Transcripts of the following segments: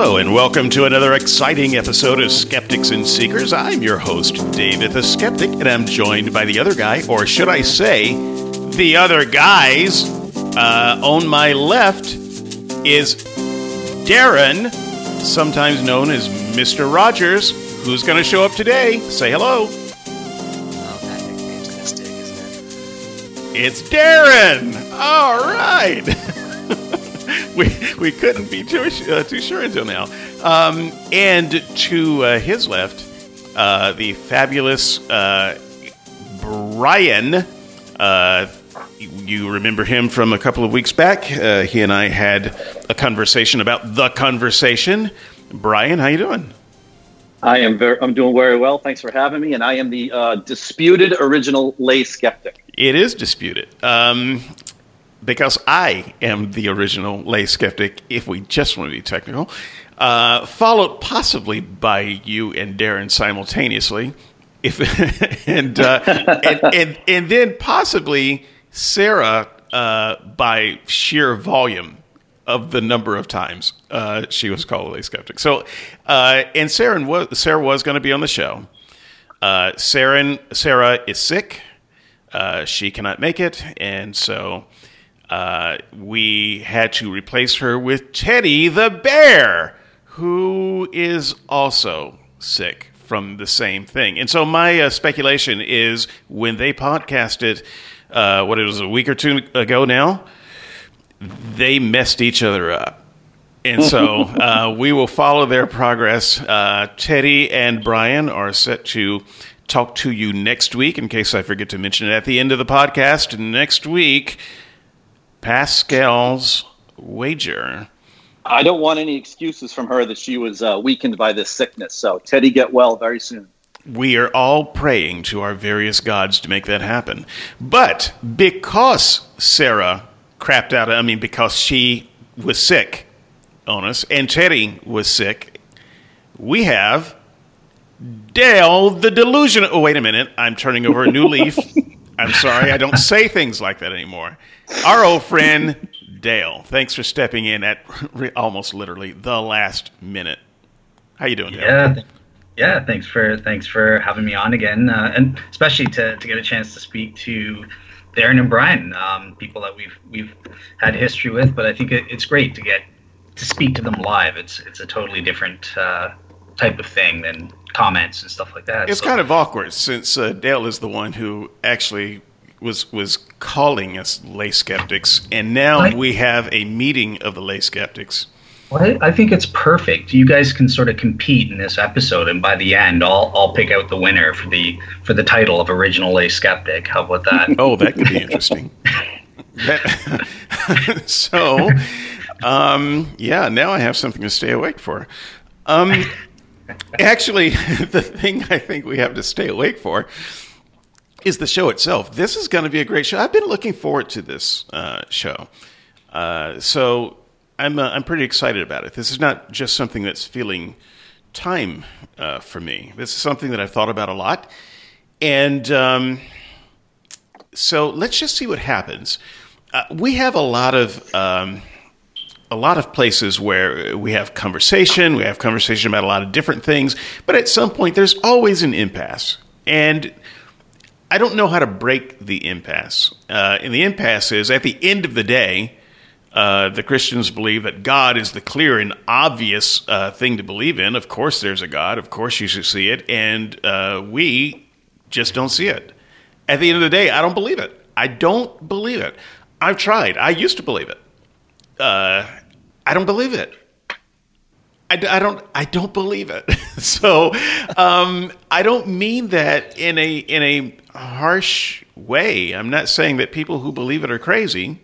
Hello, and welcome to another exciting episode of Skeptics and Seekers. I'm your host, David the Skeptic, and I'm joined by the other guy, or should I say, the other guys. Uh, on my left is Darren, sometimes known as Mr. Rogers, who's going to show up today. Say hello. Oh, that nickname's gonna stick, isn't it? It's Darren. All right. we we couldn't be too uh, too sure until now. Um, and to uh, his left, uh, the fabulous uh, Brian. Uh, you remember him from a couple of weeks back. Uh, he and I had a conversation about the conversation. Brian, how you doing? I am very. I'm doing very well. Thanks for having me. And I am the uh, disputed original lay skeptic. It is disputed. Um, because I am the original lay skeptic, if we just want to be technical, uh, followed possibly by you and Darren simultaneously, if and, uh, and, and and then possibly Sarah uh, by sheer volume of the number of times uh, she was called a lay skeptic. So, uh, and Sarah was Sarah was going to be on the show. Uh, Sarah Sarah is sick. She cannot make it, and so uh, we had to replace her with Teddy the bear, who is also sick from the same thing. And so my uh, speculation is when they podcasted, uh, what it was a week or two ago now, they messed each other up. And so uh, we will follow their progress. Uh, Teddy and Brian are set to talk to you next week, in case I forget to mention it at the end of the podcast. Next week, Pascal's wager. I don't want any excuses from her that she was uh, weakened by this sickness. So Teddy, get well very soon. We are all praying to our various gods to make that happen. But because Sarah crapped out, I mean, because she was sick on us and Teddy was sick, we have Dale the Delusion. Oh, wait a minute. I'm turning over a new leaf. I'm sorry. I don't say things like that anymore. Our old friend Dale. Thanks for stepping in at almost literally the last minute. How you doing, Dale? Yeah, th- yeah. Thanks for thanks for having me on again, uh, and especially to, to get a chance to speak to Darren and Brian, um, people that we've we've had history with. But I think it, it's great to get to speak to them live. It's it's a totally different uh, type of thing than comments and stuff like that. It's So- kind of awkward since uh, Dale is the one who actually was was calling us lay skeptics, and now Right. we have a meeting of the lay skeptics. Well, I, I think it's perfect. You guys can sort of compete in this episode, and by the end, I'll I'll pick out the winner for the for the title of original lay skeptic. How about that? Oh, that could be interesting. That- so, um, yeah, now I have something to stay awake for. Um, actually, the thing I think we have to stay awake for is the show itself. This is going to be a great show. I've been looking forward to this uh, show, uh, so I'm uh, I'm pretty excited about it. This is not just something that's feeling time uh, for me. This is something that I've thought about a lot, and. Um, so let's just see what happens. Uh, we have a lot of um, a lot of places where we have conversation. We have conversation about a lot of different things, but at some point, there's always an impasse, and I don't know how to break the impasse. Uh, and the impasse is at the end of the day. Uh, the Christians believe that God is the clear and obvious uh, thing to believe in. Of course, there's a God. Of course, you should see it. And uh, we just don't see it. At the end of the day, I don't believe it. I don't believe it. I've tried. I used to believe it. Uh, I don't believe it. I, I don't. I don't believe it. so um, I don't mean that in a in a harsh way. I'm not saying that people who believe it are crazy,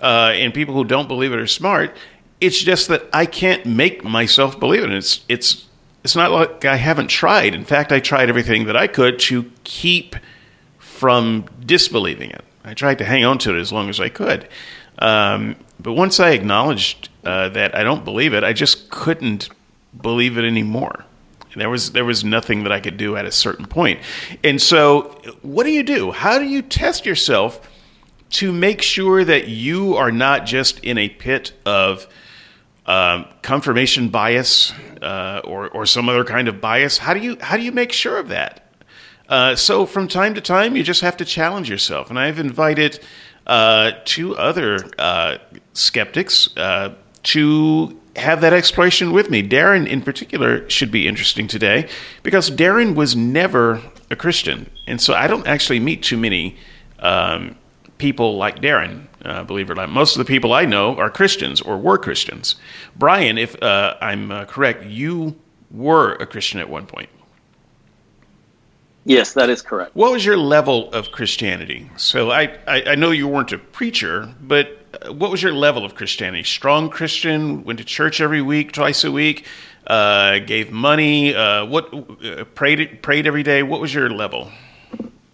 uh, and people who don't believe it are smart. It's just that I can't make myself believe it. It's it's it's not like I haven't tried. In fact, I tried everything that I could to keep from disbelieving it. I tried to hang on to it as long as I could. Um, but once I acknowledged uh, that I don't believe it, I just couldn't believe it anymore. There was there was nothing that I could do at a certain point. And so, what do you do? How do you test yourself to make sure that you are not just in a pit of um, confirmation bias uh, or or some other kind of bias? How do you how do you make sure of that? Uh, so from time to time, you just have to challenge yourself. And I've invited uh, two other uh, skeptics uh, to have that exploration with me. Darren, in particular, should be interesting today because Darren was never a Christian, and so I don't actually meet too many um, people like Darren. Uh, believe it or not, most of the people I know are Christians or were Christians. Brian, if uh, I'm uh, correct, you were a Christian at one point. Yes, that is correct. What was your level of Christianity? So I, I, I know you weren't a preacher, but uh, what was your level of Christianity? Strong Christian, went to church every week, twice a week, uh, gave money, uh, what uh, prayed prayed every day. What was your level?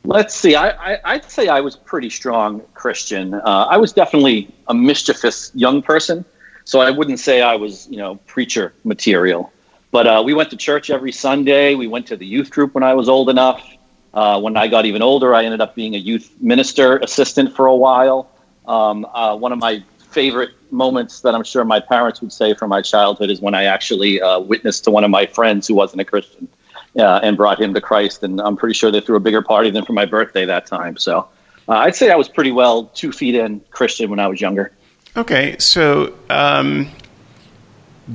Let's see. I, I, would say I was pretty strong Christian. Uh, I was definitely a mischievous young person, so I wouldn't say I was, you know, preacher material. But uh, we went to church every Sunday. We went to the youth group when I was old enough. Uh, when I got even older, I ended up being a youth minister assistant for a while. Um, uh, one of my favorite moments that I'm sure my parents would say from my childhood is when I actually uh, witnessed to one of my friends who wasn't a Christian uh, and brought him to Christ. And I'm pretty sure they threw a bigger party than for my birthday that time. So uh, I'd say I was pretty well two feet in Christian when I was younger. Okay, so um,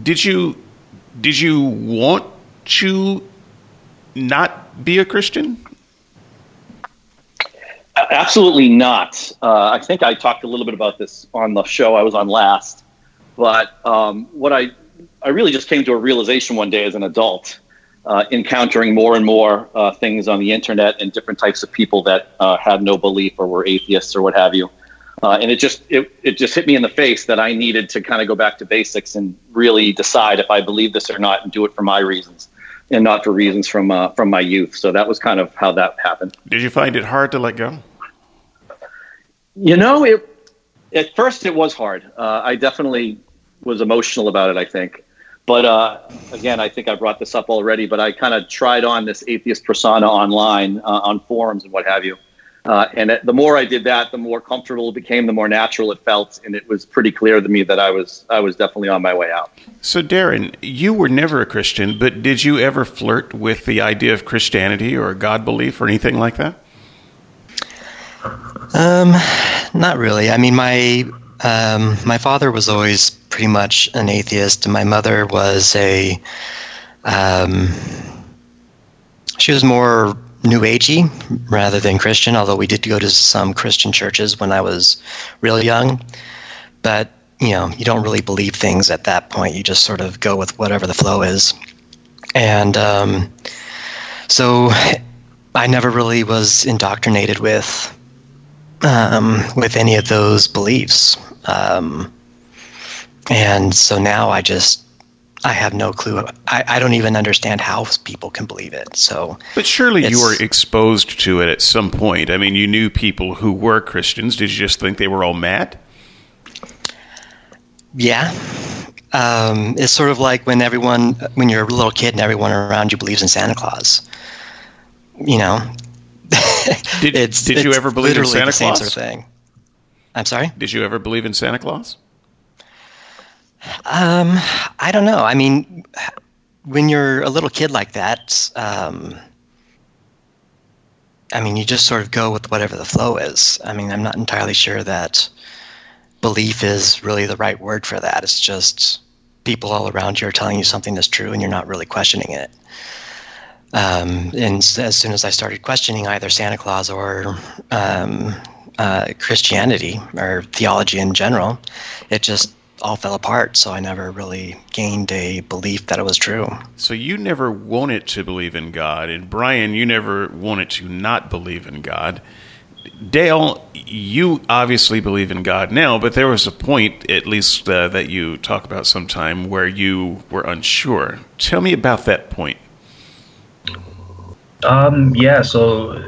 did you did you want to not be a Christian? Absolutely not. Uh, I think I talked a little bit about this on the show I was on last, but um, what I I really just came to a realization one day as an adult, uh, encountering more and more uh, things on the internet and different types of people that uh, had no belief or were atheists or what have you. Uh, and it just it, it just hit me in the face that I needed to kind of go back to basics and really decide if I believe this or not and do it for my reasons and not for reasons from uh, from my youth. So that was kind of how that happened. Did you find it hard to let go? You know, it at first it was hard. Uh, I definitely was emotional about it. I think, but uh, again, I think I brought this up already. But I kind of tried on this atheist persona online uh, on forums and what have you uh, and the more I did that, the more comfortable it became, the more natural it felt, and it was pretty clear to me that I was I was definitely on my way out. So, Darren, you were never a Christian, but did you ever flirt with the idea of Christianity or God belief or anything like that? Um, not really. I mean, my um, my father was always pretty much an atheist, and my mother was a um, she was more new agey rather than Christian, although we did go to some Christian churches when I was real young. But, you know, you don't really believe things at that point. You just sort of go with whatever the flow is. And um, so I never really was indoctrinated with um, with any of those beliefs. Um, and so now I just I have no clue. I, I don't even understand how people can believe it. So, but surely you were exposed to it at some point. I mean, you knew people who were Christians. Did you just think they were all mad? Yeah, um, it's sort of like when everyone, when you're a little kid and everyone around you believes in Santa Claus. You know, did, it's, did you ever believe in Santa Claus? Sort of thing. I'm sorry. Did you ever believe in Santa Claus? Um, I don't know. I mean, when you're a little kid like that, um, I mean, you just sort of go with whatever the flow is. I mean, I'm not entirely sure that belief is really the right word for that. It's just people all around you are telling you something that's true and you're not really questioning it. Um, and as soon as I started questioning either Santa Claus or um, uh, Christianity or theology in general, it just all fell apart. So I never really gained a belief that it was true. So you never wanted to believe in God, and Brian, you never wanted to not believe in God. Dale, you obviously believe in God now, but there was a point, at least uh, that you talk about sometime, where you were unsure. Tell me about that point. Um, yeah, so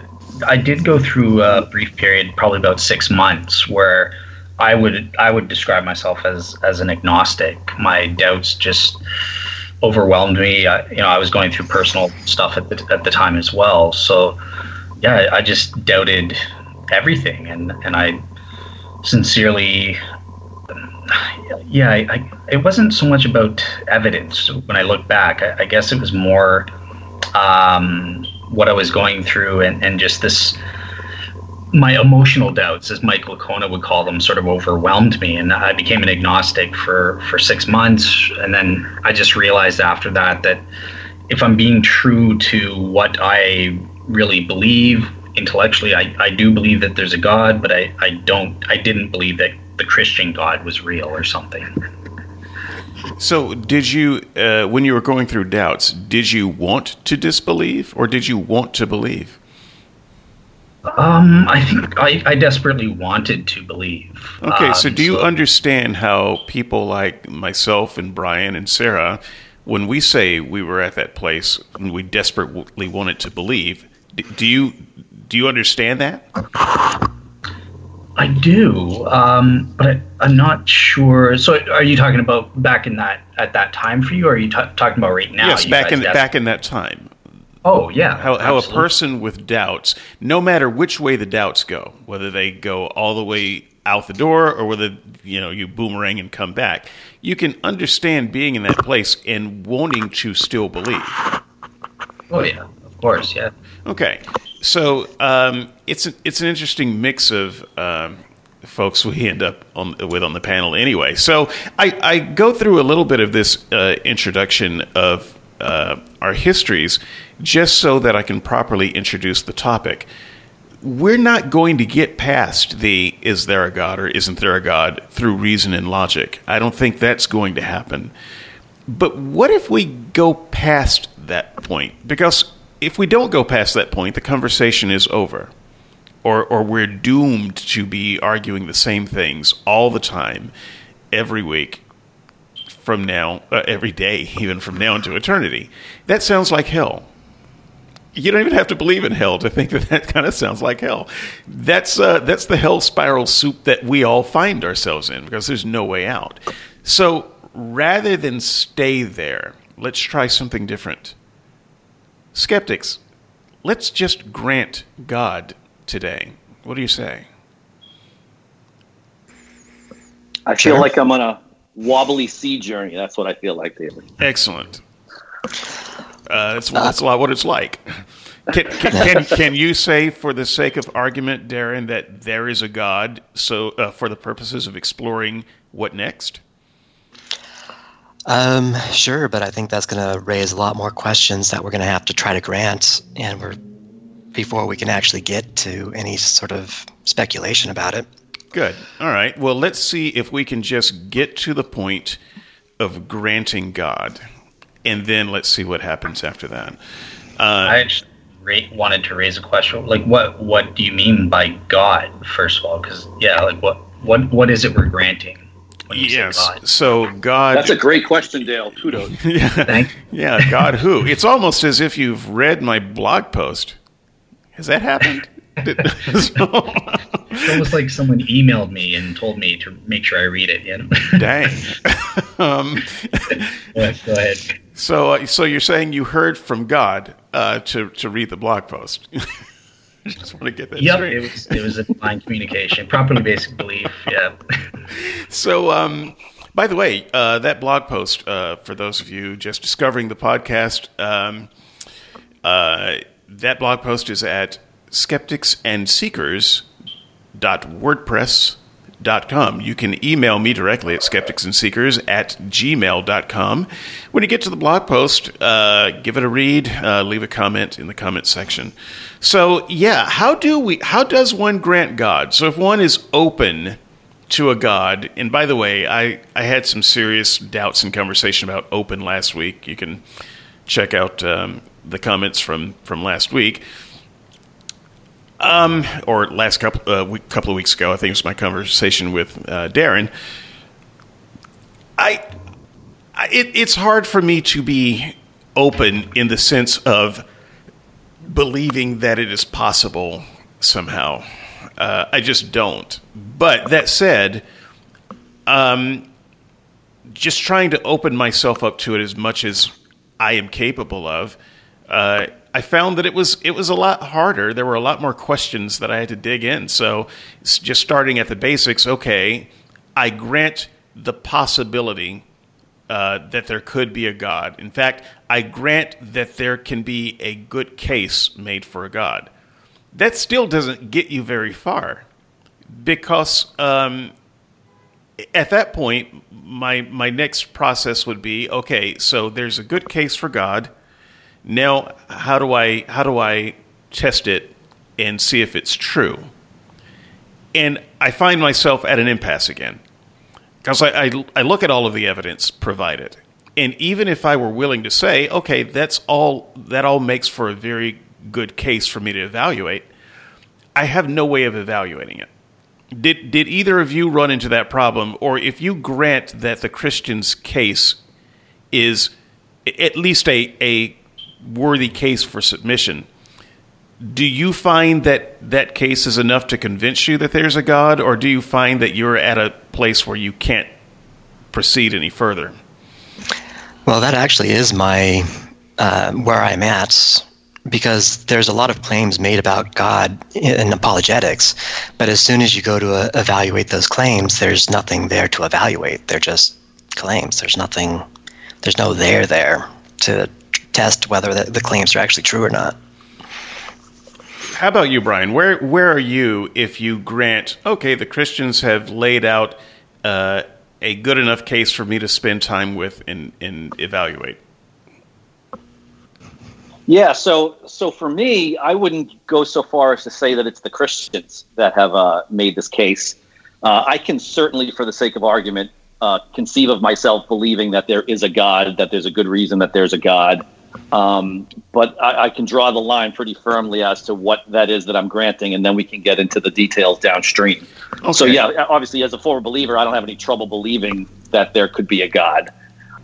I did go through a brief period, probably about six months, where I would I would describe myself as as an agnostic. My doubts just overwhelmed me. I, you know, I was going through personal stuff at the at the time as well. So, yeah, I just doubted everything, and and I sincerely yeah, I, I, it wasn't so much about evidence when I look back. I, I guess it was more um, what I was going through and, and just this my emotional doubts, as Mike Licona would call them, sort of overwhelmed me, and I became an agnostic for for six months, and then I just realized after that that if I'm being true to what I really believe intellectually, I, I do believe that there's a God, but I, I don't I didn't believe that the Christian God was real or something. So, did you, uh, when you were going through doubts, did you want to disbelieve or did you want to believe? Um, I think I, I desperately wanted to believe. Okay, um, so do you so, understand how people like myself and Brian and Sarah, when we say we were at that place and we desperately wanted to believe, do you do you understand that? I do, um, but I, am not sure. So, are you talking about back in that at that time for you, or are you t- talking about right now? Yes, back in back in that time. Oh yeah, how, how a person with doubts, no matter which way the doubts go, whether they go all the way out the door or whether you know you boomerang and come back, you can understand being in that place and wanting to still believe. Oh yeah, of course, yeah. Okay, so um, it's a, it's an interesting mix of. Um, folks we end up on, with on the panel anyway. So I, I, go through a little bit of this uh, introduction of uh, our histories just so that I can properly introduce the topic. We're not going to get past the is there a God or isn't there a God through reason and logic. I don't think that's going to happen. But what if we go past that point? Because if we don't go past that point, the conversation is over. Or, or we're doomed to be arguing the same things all the time, every week, from now, uh, every day, even from now into eternity. That sounds like hell you don't even have to believe in hell to think that that kind of sounds like hell. That's uh, that's the hell spiral soup that we all find ourselves in because there's no way out. So rather than stay there, let's try something different. Skeptics, let's just grant God today. What do you say? I feel like I'm on a wobbly sea journey. That's what I feel like, David. Excellent. Uh, that's, that's a lot what it's like. Can, can, can, can, you say, for the sake of argument, Darren, that there is a God? So, uh, for the purposes of exploring what next? Um, sure, but I think that's going to raise a lot more questions that we're going to have to try to grant, and we're before we can actually get to any sort of speculation about it. Good. All right. Well, let's see if we can just get to the point of granting God and then let's see what happens after that. Uh, I actually wanted to raise a question, like what what do you mean by God? First of all, because yeah, like what what what is it we're granting? Yes. God? So God. That's a great question, Dale. Kudos. yeah. Thank yeah. God who? It's almost as if you've read my blog post. Has that happened? It's almost like someone emailed me and told me to make sure I read it. You know? Dang. um, go ahead. So, uh, so you're saying you heard from God uh, to to read the blog post? I just want to get that yep, straight. it was it was a divine communication, properly basic belief. Yeah. so, um, by the way, uh, that blog post uh, for those of you just discovering the podcast, um, uh, that blog post is at skepticsandseekers.wordpress.com com. You can email me directly at skepticsandseekers at gmail.com. When you get to the blog post, uh, give it a read, uh, leave a comment in the comment section. So, yeah, how do we, how does one grant God? So, if one is open to a God, and by the way, I, I had some serious doubts and conversation about open last week. You can check out um, the comments from, from last week. Um, or last couple uh, week, couple of weeks ago, I think it was my conversation with uh, Darren. I, I it, it's hard for me to be open in the sense of believing that it is possible somehow. Uh, I just don't. But that said, um, just trying to open myself up to it as much as I am capable of. Uh, I found that it was it was a lot harder. There were a lot more questions that I had to dig in. So just starting at the basics. Okay, I grant the possibility uh, that there could be a God. In fact, I grant that there can be a good case made for a God. That still doesn't get you very far because um, at that point, my my next process would be okay. So there's a good case for God. Now, how do I how do I test it and see if it's true? And I find myself at an impasse again because I, I, I look at all of the evidence provided, and even if I were willing to say, okay, that's all that all makes for a very good case for me to evaluate, I have no way of evaluating it. Did did either of you run into that problem, or if you grant that the Christian's case is at least a a worthy case for submission? Do you find that that case is enough to convince you that there's a God, or do you find that you're at a place where you can't proceed any further? Well, that actually is my uh, where I'm at because there's a lot of claims made about God in apologetics, but as soon as you go to uh, evaluate those claims, there's nothing there to evaluate. They're just claims. There's nothing. There's no there there to test whether the, the claims are actually true or not. How about you, Brian? Where where are you if you grant? Okay, the Christians have laid out uh, a good enough case for me to spend time with and, and evaluate. Yeah, so so for me, I wouldn't go so far as to say that it's the Christians that have uh, made this case. Uh, I can certainly, for the sake of argument, uh, conceive of myself believing that there is a God, that there's a good reason that there's a God. Um, but I, I, can draw the line pretty firmly as to what that is that I'm granting, and then we can get into the details downstream. Okay. So, yeah, obviously, as a former believer, I don't have any trouble believing that there could be a God.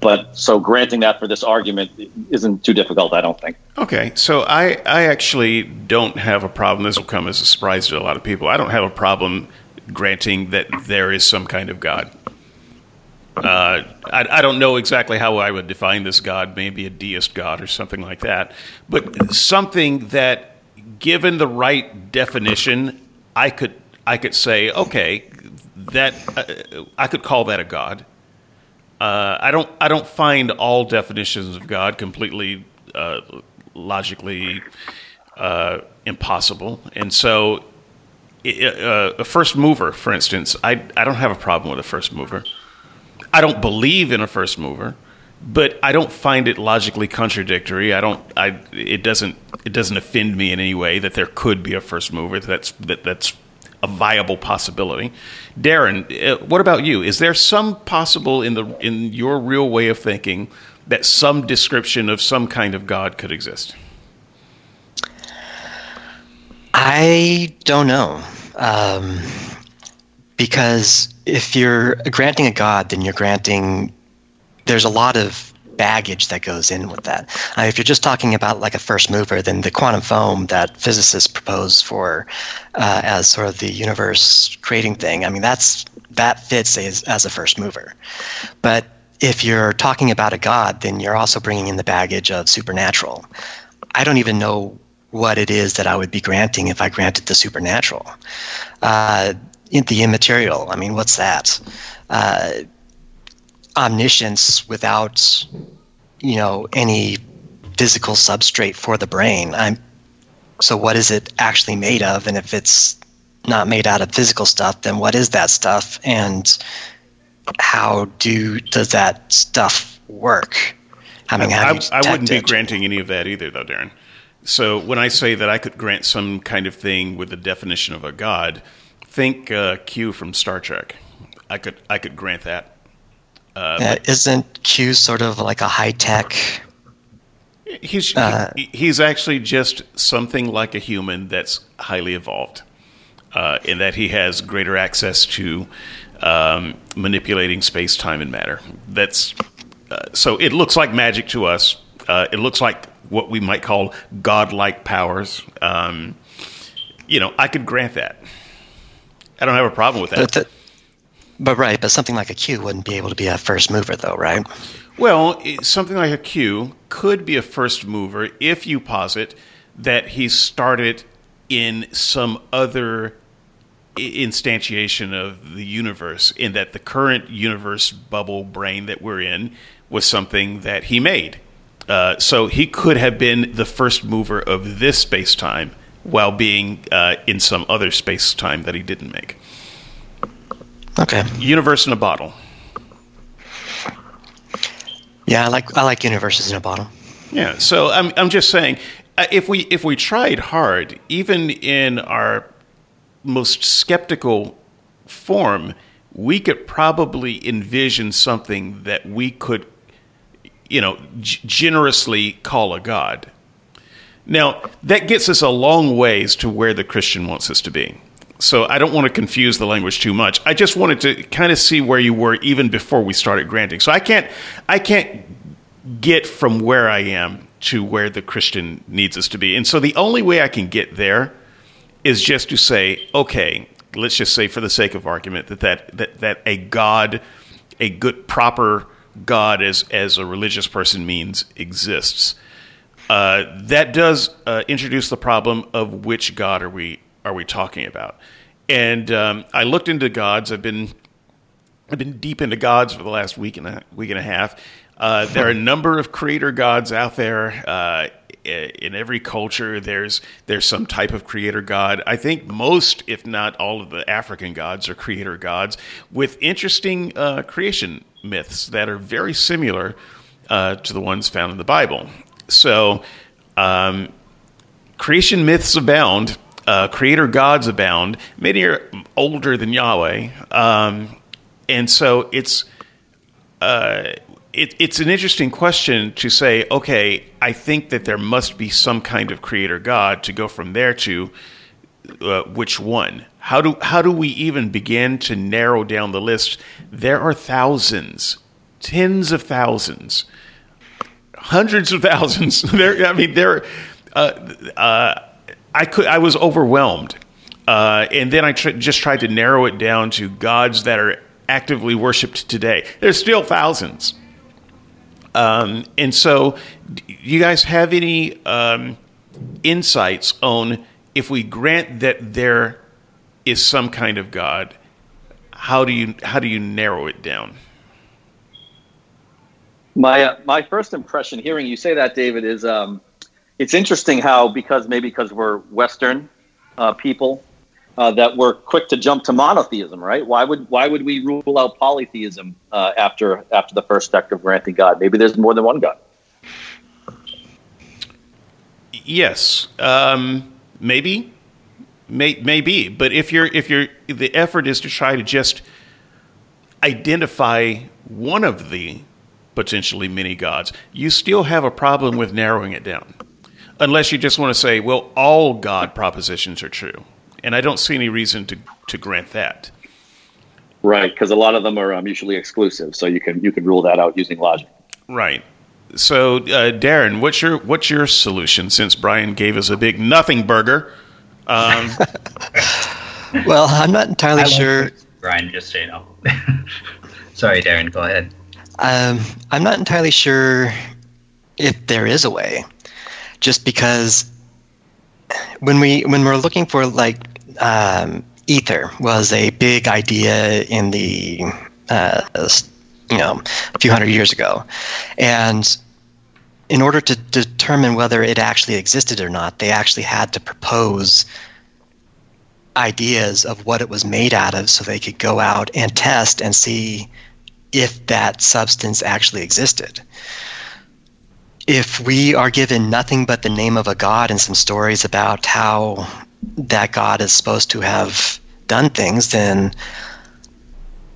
But so granting that for this argument isn't too difficult, I don't think. Okay, so I, I actually don't have a problem. This will come as a surprise to a lot of people. I don't have a problem granting that there is some kind of God. Uh, I, I, don't know exactly how I would define this God, maybe a deist God or something like that, but something that, given the right definition, I could I could say, okay, that uh, I could call that a God. Uh, I don't I don't find all definitions of God completely uh, logically uh, impossible, and so a first mover, for instance, I I don't have a problem with a first mover. I don't believe in a first mover, but I don't find it logically contradictory. I don't. I it doesn't it doesn't offend me in any way that there could be a first mover. That's that that's a viable possibility. Darren, uh, what about you? Is there some possible in the in your real way of thinking that some description of some kind of God could exist? I don't know, um, because if you're granting a God, then you're granting. There's a lot of baggage that goes in with that. Uh, if you're just talking about like a first mover, then the quantum foam that physicists propose for uh, as sort of the universe creating thing, I mean that's that fits as, as a first mover. But if you're talking about a god, then you're also bringing in the baggage of supernatural. I don't even know what it is that I would be granting if I granted the supernatural. Uh, the immaterial, I mean, what's that? Uh, omniscience without you know any physical substrate for the brain. I'm so what is it actually made of? And if it's not made out of physical stuff then what is that stuff? And how do does that stuff work? I mean I, I wouldn't be granting any of that either though darren. So when i say that i could grant some kind of thing with the definition of a god think uh, q from star trek i could i could grant that uh, uh, isn't Q sort of like a high tech? He's uh, he's actually just something like a human that's highly evolved, uh, in that he has greater access to um, manipulating space, time, and matter. That's uh, so it looks like magic to us. Uh, it looks like what we might call godlike powers. Um, you know, I could grant that. I don't have a problem with that. But right, but something like a Q wouldn't be able to be a first mover, though, right? Well, something like a Q could be a first mover if you posit that he started in some other instantiation of the universe, in that the current universe bubble brane that we're in was something that he made. Uh, so he could have been the first mover of this space time while being uh, in some other space time that he didn't make. Okay. Universe in a bottle. Yeah, I like I like universes in a bottle. Yeah. So I'm I'm just saying, uh, if we if we tried hard, even in our most skeptical form, we could probably envision something that we could, you know, g- generously call a god. Now, that gets us a long ways to where the Christian wants us to be. So I don't want to confuse the language too much. I just wanted to kind of see where you were even before we started granting. So I can't I can't get from where I am to where the Christian needs us to be. And so the only way I can get there is just to say, okay, let's just say for the sake of argument that that that, that a God, a good proper God as as a religious person means exists. Uh, that does uh, introduce the problem of which God are we are we talking about? And um, I looked into gods. I've been I've been deep into gods for the last week and a week and a half. Uh, there are a number of creator gods out there. Uh, in every culture, there's there's some type of creator god. I think most, if not all, of the African gods are creator gods with interesting uh, creation myths that are very similar uh, to the ones found in the Bible. So, um, creation myths abound. Uh, creator gods abound. Many are older than Yahweh, um, and so it's uh, it, it's an interesting question to say. Okay, I think that there must be some kind of creator god to go from there to uh, which one. How do how do we even begin to narrow down the list? There are thousands, tens of thousands hundreds of thousands. there, I mean, there. Uh, uh, I could. I was overwhelmed, uh, and then I tr- just tried to narrow it down to gods that are actively worshipped today. There's still thousands, um, and so, you guys have any um, insights on if we grant that there is some kind of God? How do you how do you narrow it down? My uh, my first impression hearing you say that, David, is um, it's interesting how because maybe because we're Western uh, people uh, that we're quick to jump to monotheism, right? Why would why would we rule out polytheism uh, after after the first act of granting God? Maybe there's more than one God. Yes, um, maybe, may, maybe. But if you're if you're the effort is to try to just identify one of the potentially many gods, you still have a problem with narrowing it down. Unless you just want to say, well, all God propositions are true. And I don't see any reason to, to grant that. Right, because a lot of them are um, mutually exclusive, so you can you can rule that out using logic. Right. So, uh, Darren, what's your what's your solution? Since Brian gave us a big nothing burger. Um, well, I'm not entirely sure. Brian, just so you know. Sorry, Darren. Go ahead. Um, I'm not entirely sure if there is a way, just because when we when we're looking for like um, ether was a big idea in the uh, you know a few hundred years ago, and in order to determine whether it actually existed or not, they actually had to propose ideas of what it was made out of so they could go out and test and see if that substance actually existed. If we are given nothing but the name of a god and some stories about how that god is supposed to have done things, then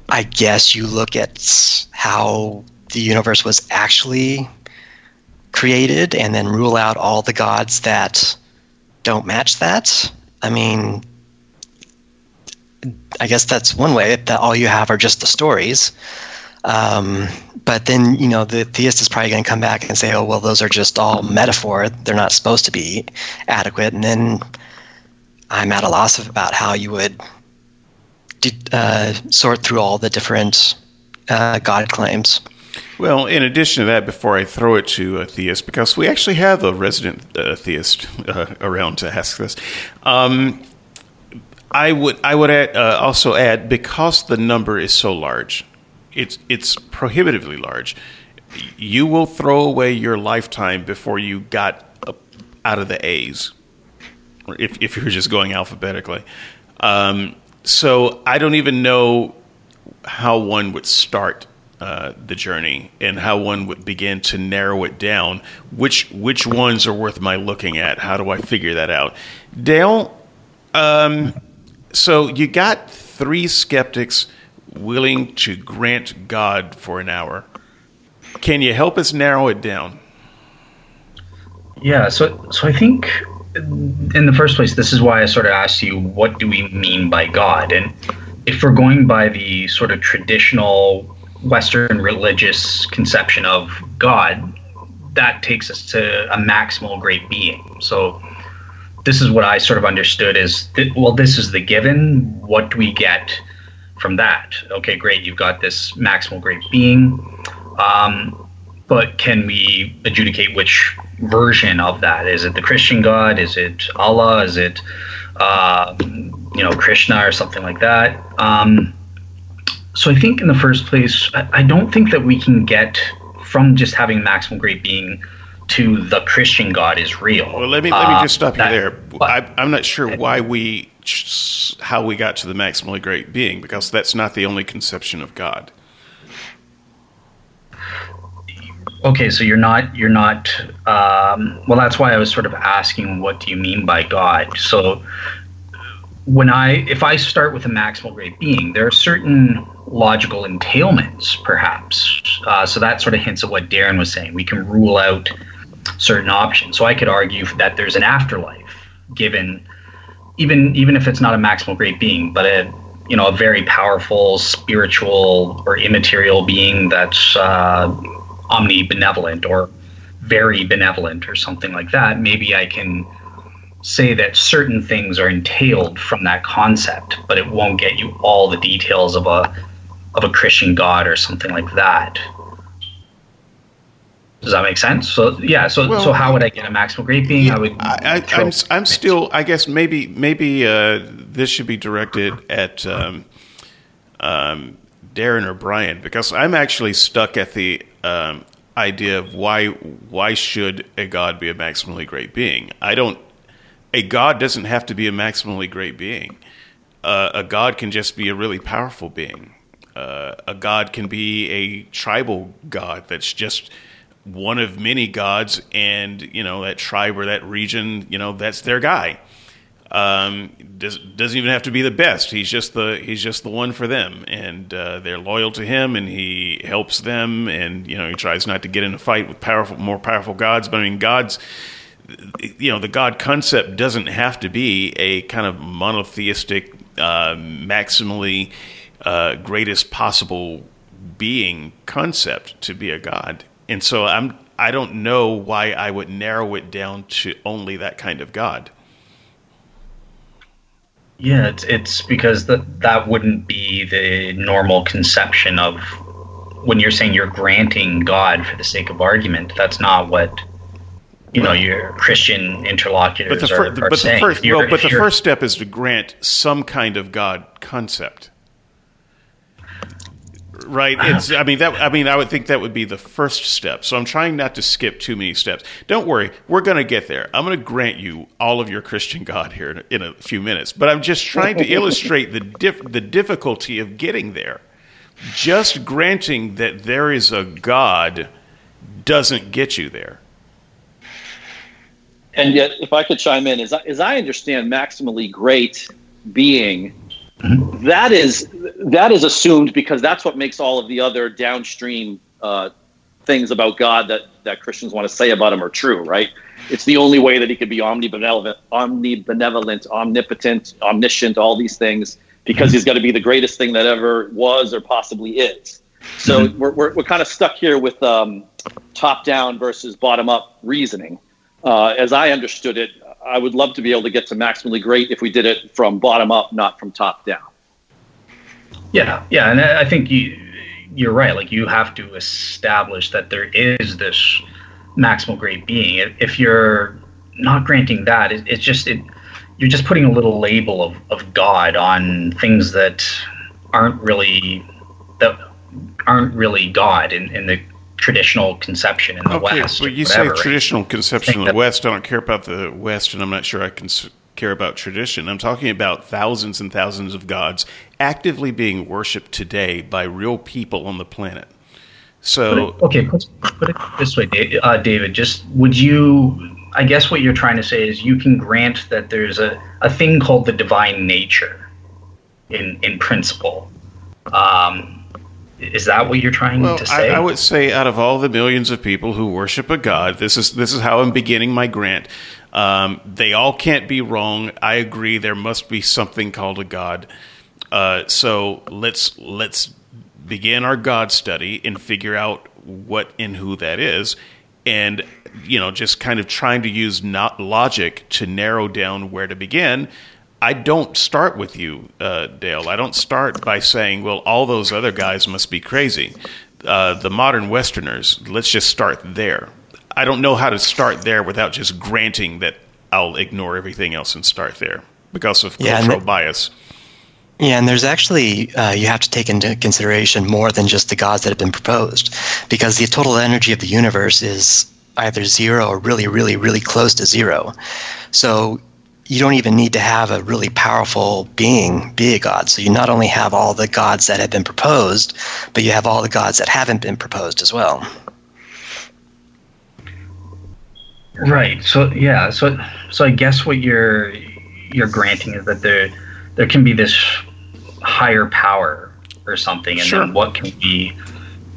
I guess you look at how the universe was actually created and then rule out all the gods that don't match that. I mean, I guess that's one way that all you have are just the stories. Um, but then, you know, the theist is probably going to come back and say, oh, well, those are just all metaphor. They're not supposed to be adequate. And then I'm at a loss about how you would uh, sort through all the different uh, God claims. Well, in addition to that, before I throw it to a theist, because we actually have a resident uh, theist uh, around to ask this, um, I would I would add, uh, also add because the number is so large, it's it's prohibitively large. You will throw away your lifetime before you got out of the A's, if if you're just going alphabetically. Um, so I don't even know how one would start uh, the journey and how one would begin to narrow it down. Which which ones are worth my looking at? How do I figure that out? Dale, um, so you got three skeptics willing to grant God for an hour. Can you help us narrow it down? Yeah, so so I think in the first place, this is why I sort of asked you, what do we mean by God? And if we're going by the sort of traditional Western religious conception of God, that takes us to a maximal great being. So this is what I sort of understood is well, this is the given. What do we get from that? Okay, great. You've got this maximal great being. Um, but can we adjudicate which version of that? Is it the Christian God? Is it Allah? Is it uh, you know Krishna or something like that? Um, so I think in the first place, I, I don't think that we can get from just having maximal great being to the Christian God is real. Well, let me let me just stop uh, you there. But, I, am not sure why we how we got to the maximally great being because that's not the only conception of God. Okay, so you're not you're not. Um, well, that's why I was sort of asking, what do you mean by God? So when I if I start with a maximal great being, there are certain logical entailments, perhaps. Uh, so that sort of hints at what Darren was saying. We can rule out certain options. So I could argue that there's an afterlife, given even even if it's not a maximal great being, but a you know a very powerful spiritual or immaterial being that's uh, omnibenevolent or very benevolent or something like that, maybe I can say that certain things are entailed from that concept, but it won't get you all the details of a of a Christian God or something like that. Does that make sense? So yeah, so well, so how would I get a maximal great being? Yeah, I would. I, am I'm, I'm still. I guess maybe maybe uh, this should be directed at um, um, Darren or Brian because I'm actually stuck at the um, idea of why why should a god be a maximally great being? I don't. A god doesn't have to be a maximally great being. Uh, a god can just be a really powerful being. Uh, a god can be a tribal god that's just one of many gods, and you know that tribe or that region, you know that's their guy. Um, does, doesn't even have to be the best. He's just the he's just the one for them, and uh, they're loyal to him, and he helps them, and you know he tries not to get in a fight with powerful, more powerful gods. But I mean, gods, you know, the god concept doesn't have to be a kind of monotheistic, uh, maximally uh, greatest possible being concept to be a god. And so I'm I don't know why I would narrow it down to only that kind of god. Yeah, it's, it's because that that wouldn't be the normal conception of when you're saying you're granting God for the sake of argument. That's not what you know your Christian interlocutors but the, fir- are, are but saying. The first, but the first step is to grant some kind of God concept right? It's. I mean that. I mean, I would think that would be the first step. So I'm trying not to skip too many steps. Don't worry, we're going to get there. I'm going to grant you all of your Christian God here in a, in a few minutes. But I'm just trying to illustrate the the difficulty of getting there. Just granting that there is a God doesn't get you there. And yet, if I could chime in, as I, as I understand maximally great being Mm-hmm. That is that is assumed because that's what makes all of the other downstream uh, things about God that that Christians want to say about him are true, right? It's the only way that he could be omnibenevolent, omnibenevolent, omnipotent, omniscient, all these things, because mm-hmm. he's got to be the greatest thing that ever was or possibly is. So mm-hmm. we're, we're, we're kind of stuck here with um, top down versus bottom up reasoning. Uh, as I understood it, I would love to be able to get to maximally great if we did it from bottom up, not from top down. Yeah, yeah, and I think you you're right. Like you have to establish that there is this maximal great being. If you're not granting that, it, it's just it you're just putting a little label of, of God on things that aren't really that aren't really God in, in the traditional conception in the okay, West. Well, you whatever, say traditional right? conception in the West. I don't care about the West, and I'm not sure I can care about tradition. I'm talking about thousands and thousands of gods actively being worshipped today by real people on the planet. So, okay, let's put it this way, uh, David. Just would you? I guess what you're trying to say is you can grant that there's a, a thing called the divine nature in in principle. Um, is that what you're trying well, to I, say? I would say out of all the millions of people who worship a god, this is this is how I'm beginning my grant. Um, they all can't be wrong. I agree. There must be something called a god. Uh, so let's let's begin our God study and figure out what and who that is, and you know, just kind of trying to use not logic to narrow down where to begin. I don't start with you, uh, Dale. I don't start by saying, "Well, all those other guys must be crazy." Uh, the modern Westerners. Let's just start there. I don't know how to start there without just granting that I'll ignore everything else and start there because of Yeah, cultural the- bias. Yeah, and there's actually, uh, you have to take into consideration more than just the gods that have been proposed, because the total energy of the universe is either zero or really, really, really close to zero. So you don't even need to have a really powerful being be a god. So you not only have all the gods that have been proposed, but you have all the gods that haven't been proposed as well. Right. So yeah. So so I guess what you're you're granting is that there there can be this higher power or something, and Sure. then what can be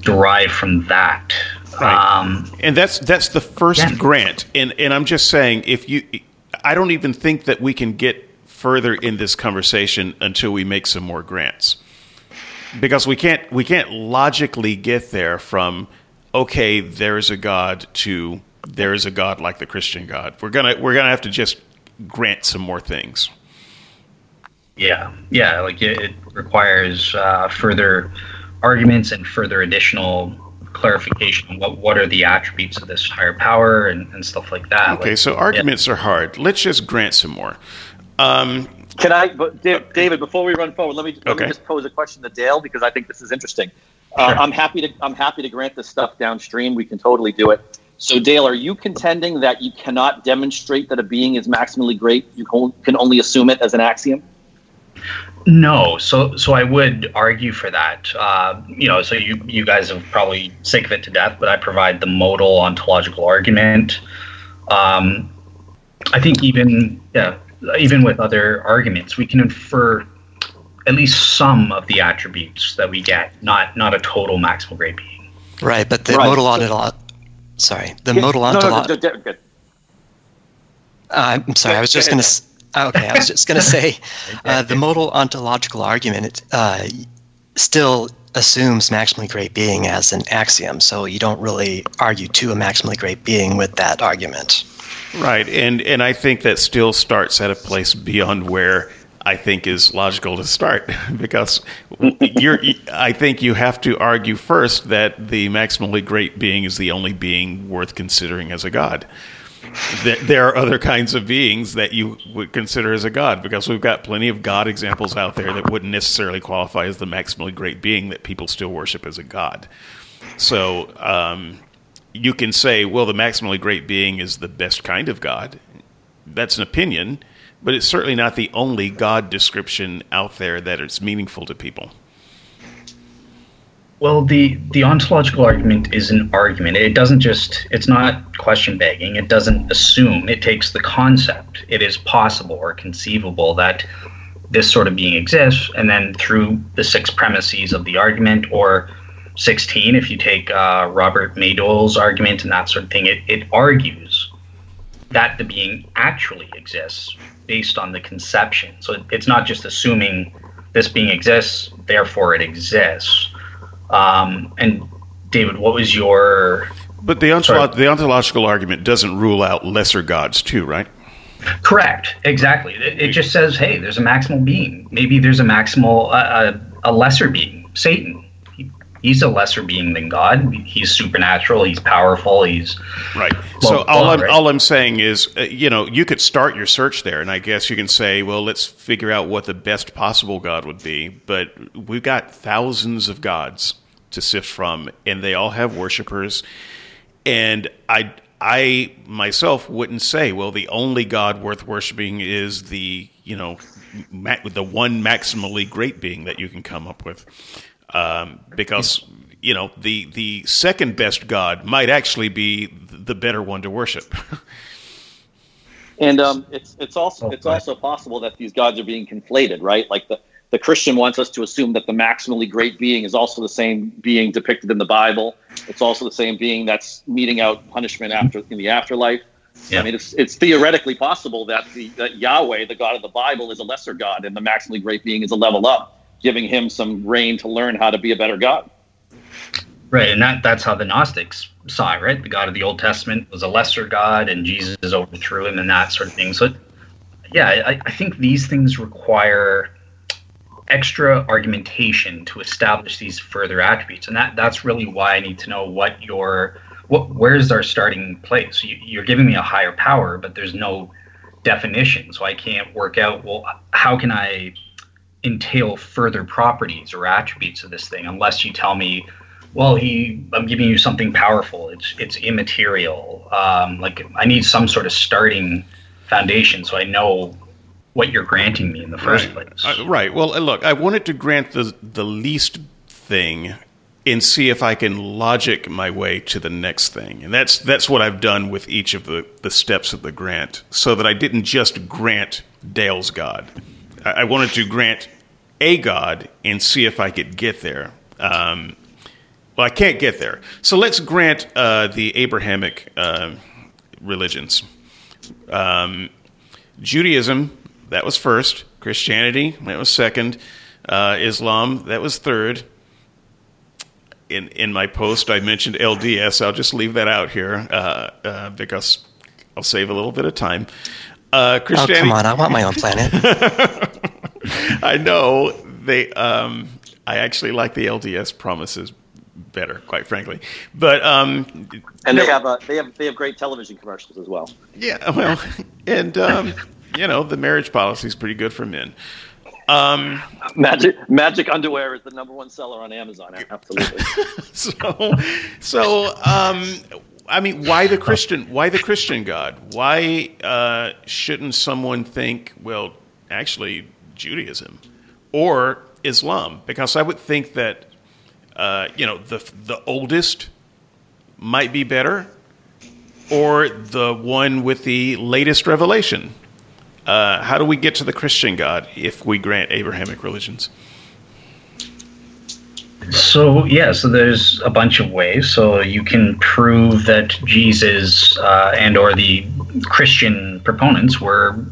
derived from that. Right. Um, And that's that's the first Yeah. grant. And and I'm just saying if you I don't even think that we can get further in this conversation until we make some more grants. Because we can't we can't logically get there from okay, there's a god to there is a god like the Christian God. We're to we're to have to just grant some more things. yeah. Yeah. Like it, it requires uh, further arguments and further additional clarification. What what are the attributes of this higher power and, and stuff like that. Okay, Like, so arguments are hard. Let's just grant some more. Um, Can I, but Da- David, before we run forward, let me, let Okay. me just pose a question to Dale because I think this is interesting. Uh, Sure. I'm happy to I'm happy to grant this stuff downstream. We can totally do it. So, Dale, are you contending that you cannot demonstrate that a being is maximally great? You can can only assume it as an axiom. No, so so I would argue for that. Uh, you know, so you you guys have probably sick of it to death, but I provide the modal ontological argument. Um, I think even yeah, even with other arguments, we can infer at least some of the attributes that we get, not not a total maximal grade being. Right, but the Right. modal ontolo- sorry, the Yeah, modal no, no, ontolo- no, no, good. Uh, I'm sorry. I was just ahead, going to. Okay, I was just going to say, uh, the modal ontological argument uh, still assumes maximally great being as an axiom. So you don't really argue to a maximally great being with that argument. Right, and and I think that still starts at a place beyond where I think is logical to start because you're. I think you have to argue first that the maximally great being is the only being worth considering as a god. There, are other kinds of beings that you would consider as a god because we've got plenty of god examples out there that wouldn't necessarily qualify as the maximally great being that people still worship as a god. So um, you can say, well, the maximally great being is the best kind of God. That's an opinion, but it's certainly not the only God description out there that is meaningful to people. Well, the the ontological argument is an argument. It doesn't just it's not question begging. It doesn't assume. It takes the concept. It is possible or conceivable that this sort of being exists, and then through the six premises of the argument, or sixteen, if you take uh, Robert Maydole's argument and that sort of thing, it, it argues that the being actually exists based on the conception. So it, it's not just assuming this being exists, therefore it exists. Um, and David, what was your But the, ontolo- the ontological argument doesn't rule out lesser gods, too, right? correct? Exactly. It, it just says, hey, there's a maximal being. Maybe there's a maximal, uh, a, a lesser being, Satan. He, he's a lesser being than God. He's supernatural. He's powerful. He's right. so all I'm right? all I'm saying is, uh, you know, you could start your search there, and I guess you can say, well, let's figure out what the best possible God would be. But we've got thousands of gods to sift from, and they all have worshippers. And I I myself wouldn't say, well, the only God worth worshiping is the you know ma- the one maximally great being that you can come up with, um, because you know the the second best God might actually be the better one to worship. and um, it's it's also it's also possible that these gods are being conflated, right? Like the the Christian wants us to assume that the maximally great being is also the same being depicted in the Bible. It's also the same being that's meting out punishment after in the afterlife. Yeah. I mean, it's, it's theoretically possible that, the, that Yahweh, the God of the Bible, is a lesser God, and the maximally great being is a level up, giving him some rein to learn how to be a better God. Right, and that, that's how the Gnostics saw it, right? The God of the Old Testament was a lesser God, and Jesus overthrew him, and that sort of thing. So, yeah, I, I think these things require extra argumentation to establish these further attributes, and that that's really why I need to know what your what where's our starting place? You, you're giving me a higher power, but there's no definition, so I can't work out. Well, how can I entail further properties or attributes of this thing unless you tell me well he i'm giving you something powerful it's it's immaterial um, like i need some sort of starting foundation so i know what you're granting me in the first right. place uh, right well uh, look i wanted to grant the the least thing and see if I can logic my way to the next thing. And that's that's what I've done with each of the, the steps of the grant, so that I didn't just grant Dale's God. I, I wanted to grant a God and see if I could get there. Um, well, I can't get there. So let's grant uh, the Abrahamic uh, religions. Um, Judaism, that was first. Christianity, that was second. Uh, Islam, that was third in in my post I mentioned LDS. I'll just leave that out here uh, uh, because I'll save a little bit of time. Uh, Christianity. Oh come on! I want my own planet. I know they. Um, I actually like the LDS promises better, quite frankly. But um, and they have a, they have they have great television commercials as well. Yeah, well, and um, you know the marriage policy is pretty good for men. Um, magic magic underwear is the number one seller on Amazon. Absolutely. so, so um, I mean, why the Christian? Why the Christian God? Why uh, shouldn't someone think? Well, actually, Judaism or Islam, because I would think that uh, you know the the oldest might be better, or the one with the latest revelation. Uh, how do we get to the Christian God if we grant Abrahamic religions? So yeah, so there's a bunch of ways. So you can prove that Jesus uh, and or the Christian proponents were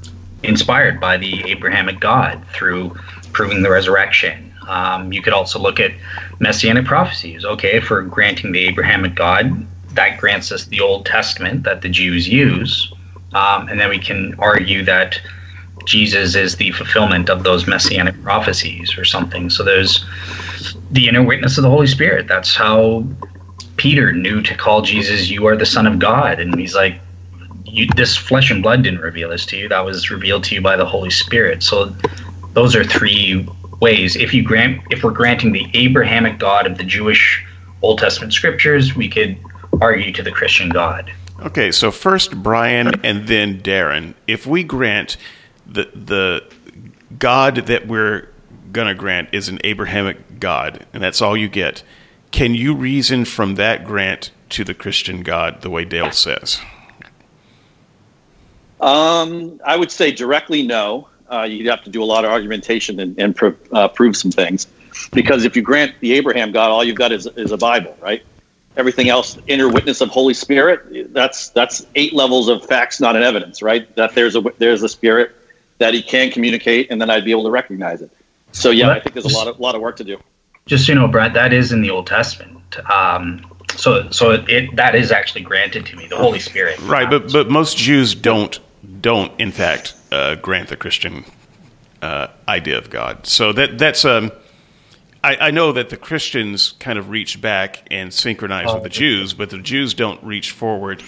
inspired by the Abrahamic God through proving the resurrection. Um, you could also look at messianic prophecies. Okay, for granting the Abrahamic God, that grants us the Old Testament that the Jews use. Um, and then we can argue that Jesus is the fulfillment of those messianic prophecies or something. So there's the inner witness of the Holy Spirit. That's how Peter knew to call Jesus, You are the Son of God. And he's like, This flesh and blood didn't reveal this to you. That was revealed to you by the Holy Spirit. So those are three ways. If you grant, if we're granting the Abrahamic God of the Jewish Old Testament scriptures, we could argue to the Christian God. Okay, so first Brian and then Darren. If we grant the the God that we're to grant is an Abrahamic God, and that's all you get, can you reason from that grant to the Christian God the way Dale says? Um, I would say directly no. Uh, you'd have to do a lot of argumentation and, and pro- uh, prove some things. Because if you grant the Abraham God, all you've got is, is a Bible, right? everything else inner witness of holy spirit that's that's eight levels of facts not an evidence right that there's a there's a spirit that he can communicate and then i'd be able to recognize it so yeah i think there's a lot of lot of work to do just so you know brad that is in the old testament um, so so it, it, that is actually granted to me the holy spirit right but but most jews don't don't in fact uh, grant the christian uh, idea of god. So that that's um I, I, know that the Christians kind of reach back and synchronize oh, with the Jews, but the Jews don't reach forward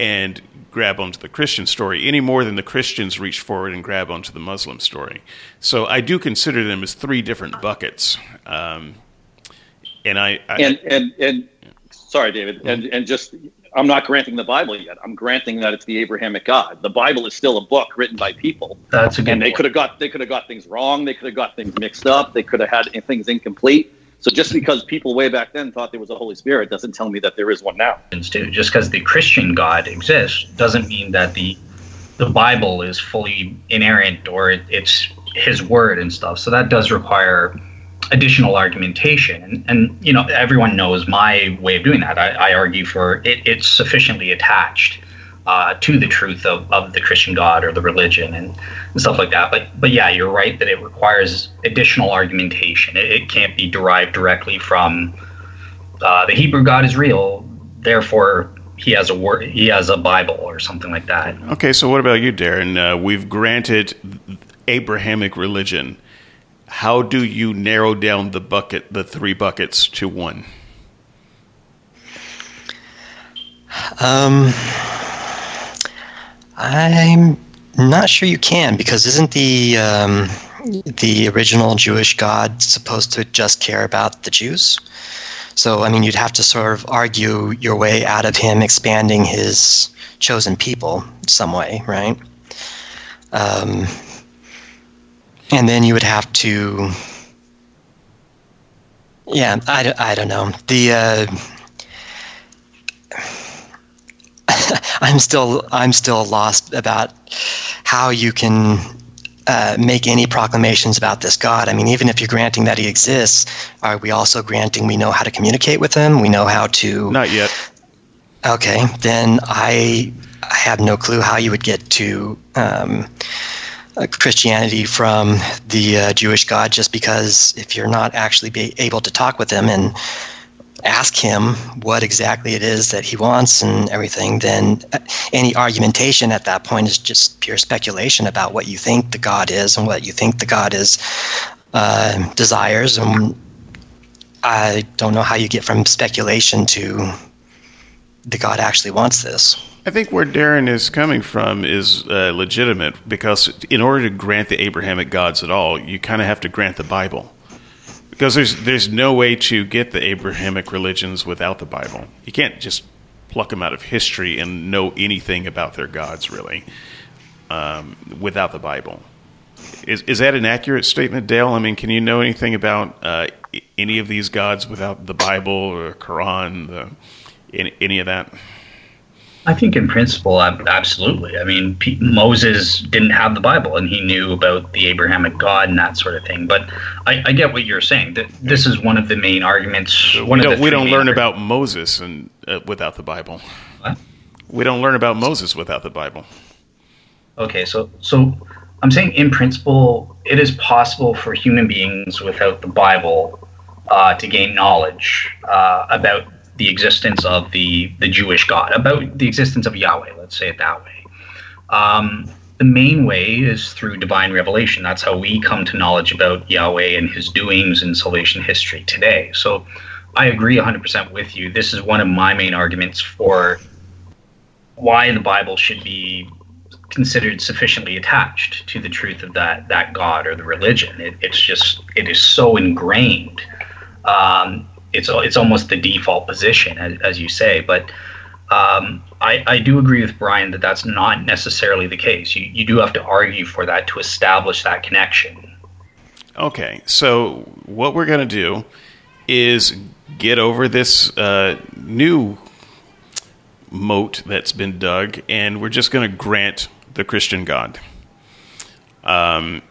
and grab onto the Christian story any more than the Christians reach forward and grab onto the Muslim story. So I do consider them as three different buckets. Um, and I, I and, and and sorry, David, and and just I'm not granting the Bible yet. I'm granting that it's the Abrahamic God. The Bible is still a book written by people. That's a good. And they could have got they could have got things wrong. They could have got things mixed up. They could have had things incomplete. So just because people way back then thought there was a Holy Spirit doesn't tell me that there is one now. Just because the Christian God exists doesn't mean that the the Bible is fully inerrant or it, it's His word and stuff. So that does require additional argumentation. And, you know, everyone knows my way of doing that. I, I argue for it, it's sufficiently attached uh, to the truth of, of the Christian God or the religion and, and, stuff like that. But but yeah, you're right that it requires additional argumentation. It, it can't be derived directly from uh, the Hebrew God is real, therefore he has a word, he has a Bible or something like that. Okay, so what about you, Darren? Uh, we've granted Abrahamic religion how do you narrow down the bucket, the three buckets, to one? Um, I'm not sure you can because isn't the um, the original Jewish God supposed to just care about the Jews? So I mean, you'd have to sort of argue your way out of him expanding his chosen people some way, right? Um, and then you would have to yeah i, I don't know. The uh, i'm still i'm still lost about how you can uh, make any proclamations about this god. I mean even if you're granting that he exists are we also granting we know how to communicate with him? We know how to not yet. Okay then i i have no clue how you would get to um, Christianity from the uh, Jewish God just because if you're not actually be able to talk with him and ask him what exactly it is that he wants and everything, then uh, any argumentation at that point is just pure speculation about what you think the God is and what you think the God is uh, desires. And I don't know how you get from speculation to the God actually wants this. I think where Darren is coming from is uh, legitimate because in order to grant the Abrahamic gods at all, you kind of have to grant the Bible. Because there's there's no way to get the Abrahamic religions without the Bible. You can't just pluck them out of history and know anything about their gods really um, without the Bible. Is is that an accurate statement, Dale? I mean, can you know anything about uh, any of these gods without the Bible or Quran, the, any, any of that? I think in principle, absolutely. I mean, Moses didn't have the Bible, and he knew about the Abrahamic God and that sort of thing. But I, I get what you're saying. That this is one of the main arguments. we don't, we don't learn arguments. about Moses and uh, without the Bible. What? We don't learn about Moses without the Bible. Okay, so so I'm saying in principle, it is possible for human beings without the Bible uh, to gain knowledge uh, about the existence of the the Jewish God, about the existence of Yahweh. Let's say it that way. Um, the main way is through divine revelation. That's how we come to knowledge about Yahweh and His doings in salvation history today. So, I agree 100% with you. This is one of my main arguments for why the Bible should be considered sufficiently attached to the truth of that that God or the religion. It, it's just it is so ingrained um, it's it's almost the default position, as, as you say. But um, I, I do agree with Brian that that's not necessarily the case. You you do have to argue for that to establish that connection. Okay, so what we're going to do is get over this uh, new moat that's been dug, and we're just going to grant the Christian God. Um,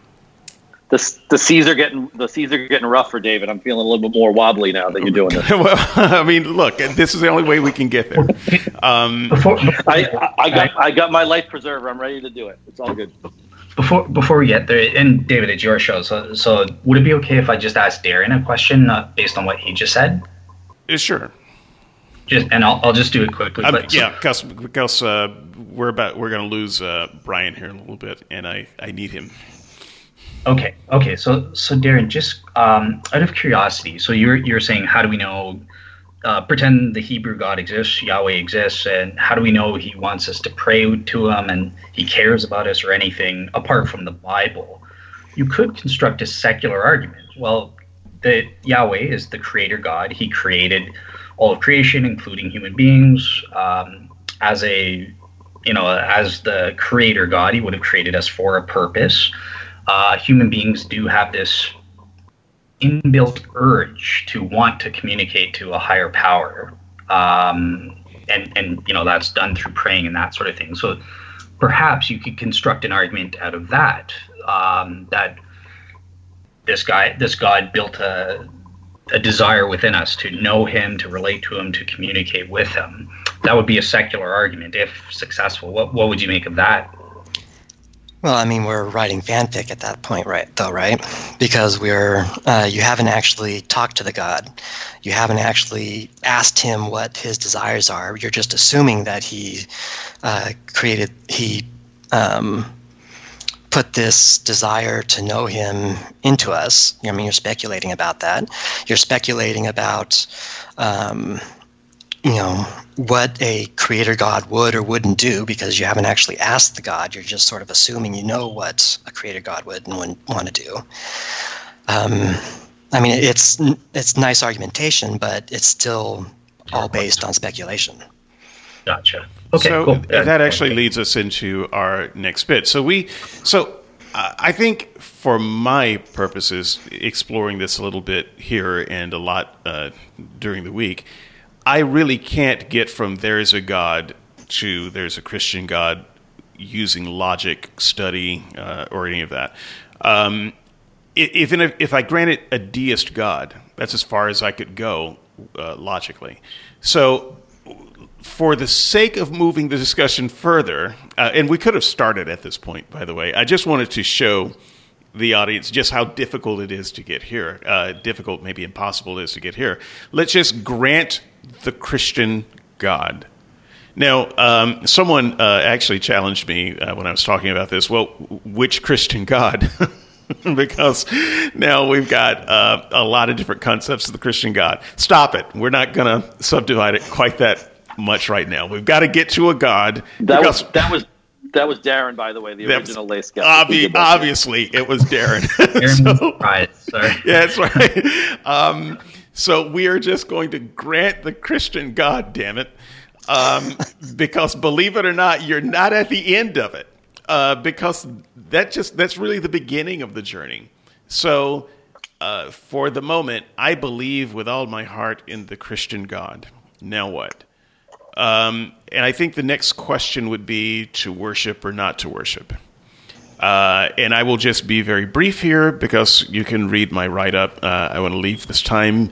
the the seas are getting the seas are getting rough for David. I'm feeling a little bit more wobbly now that you're doing this. well, I mean, look, this is the only way we can get there. Um, I, I got I got my life preserver. I'm ready to do it. It's all good. Before before we get there, and David, it's your show. So so would it be okay if I just asked Darren a question uh, based on what he just said? Uh, sure. Just and I'll, I'll just do it quickly. Um, but, yeah, because because uh, we're about we're going to lose uh, Brian here in a little bit, and I I need him. Okay, okay. So, so Darren, just um, out of curiosity, so you're you're saying, how do we know? Uh, pretend the Hebrew God exists, Yahweh exists, and how do we know He wants us to pray to Him and He cares about us or anything apart from the Bible? You could construct a secular argument. Well, that Yahweh is the Creator God. He created all of creation, including human beings, um, as a you know, as the Creator God. He would have created us for a purpose uh, human beings do have this inbuilt urge to want to communicate to a higher power. Um, and, and, you know, that's done through praying and that sort of thing. So perhaps you could construct an argument out of that, um, that this guy, this God built a, a desire within us to know him, to relate to him, to communicate with him. That would be a secular argument if successful. What, what would you make of that? Well, I mean, we're writing fanfic at that point, right? Though, right? Because we're uh, you haven't actually talked to the god, you haven't actually asked him what his desires are. You're just assuming that he uh, created he um, put this desire to know him into us. I mean, you're speculating about that. You're speculating about. Um, you know what a creator god would or wouldn't do because you haven't actually asked the god. You're just sort of assuming you know what a creator god would and wouldn't want to do. Um, i mean it's it's nice argumentation but it's still all based on speculation. Gotcha. Okay so cool. that actually leads us into our next bit. So we so uh, I think for my purposes, exploring this a little bit here and a lot uh, during the week, I really can't get from there's a God to there's a Christian God using logic, study, uh, or any of that. Um, if, a, if I granted a deist God, that's as far as I could go uh, logically. So, for the sake of moving the discussion further, uh, and we could have started at this point, by the way, I just wanted to show the audience just how difficult it is to get here. Uh, difficult, maybe impossible it is to get here. Let's just grant the Christian God. Now, um, someone uh, actually challenged me uh, when I was talking about this. Well, which Christian God? because now we've got uh, a lot of different concepts of the Christian God. Stop it. We're not going to subdivide it quite that much right now. We've got to get to a God. That was that was that was Darren, by the way, the original lace guy. Obvi- obviously, it was Darren. so, right. Sorry. Yeah, that's right. Um, so we are just going to grant the Christian God, damn it. Um, because believe it or not, you're not at the end of it. Uh, because that just that's really the beginning of the journey. So uh, for the moment, I believe with all my heart in the Christian God. Now what? Um, and I think the next question would be to worship or not to worship. Uh, and I will just be very brief here because you can read my write up. Uh, I want to leave this time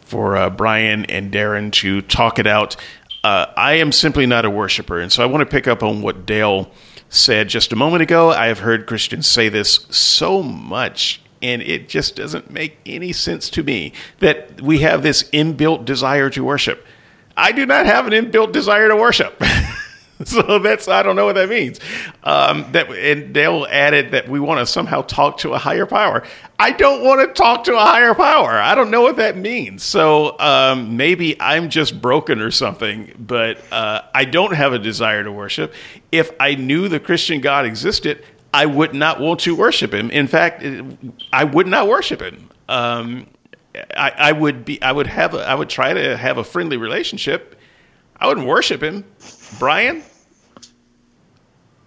for uh, Brian and Darren to talk it out. Uh, I am simply not a worshiper. And so I want to pick up on what Dale said just a moment ago. I have heard Christians say this so much, and it just doesn't make any sense to me that we have this inbuilt desire to worship. I do not have an inbuilt desire to worship. so that's I don't know what that means. Um, that and Dale added that we want to somehow talk to a higher power. I don't want to talk to a higher power. I don't know what that means. So um, maybe I'm just broken or something. But uh, I don't have a desire to worship. If I knew the Christian God existed, I would not want to worship Him. In fact, I would not worship Him. Um, I, I would be. I would have. A, I would try to have a friendly relationship. I wouldn't worship Him. Brian.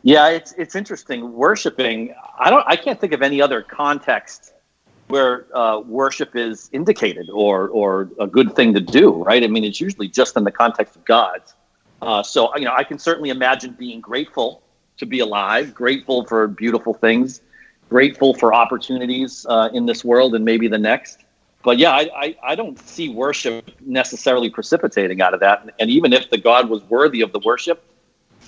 Yeah, it's it's interesting. Worshiping, I don't, I can't think of any other context where uh, worship is indicated or or a good thing to do. Right? I mean, it's usually just in the context of God's. Uh, so you know, I can certainly imagine being grateful to be alive, grateful for beautiful things, grateful for opportunities uh, in this world and maybe the next. But yeah, I, I, I don't see worship necessarily precipitating out of that. And even if the God was worthy of the worship,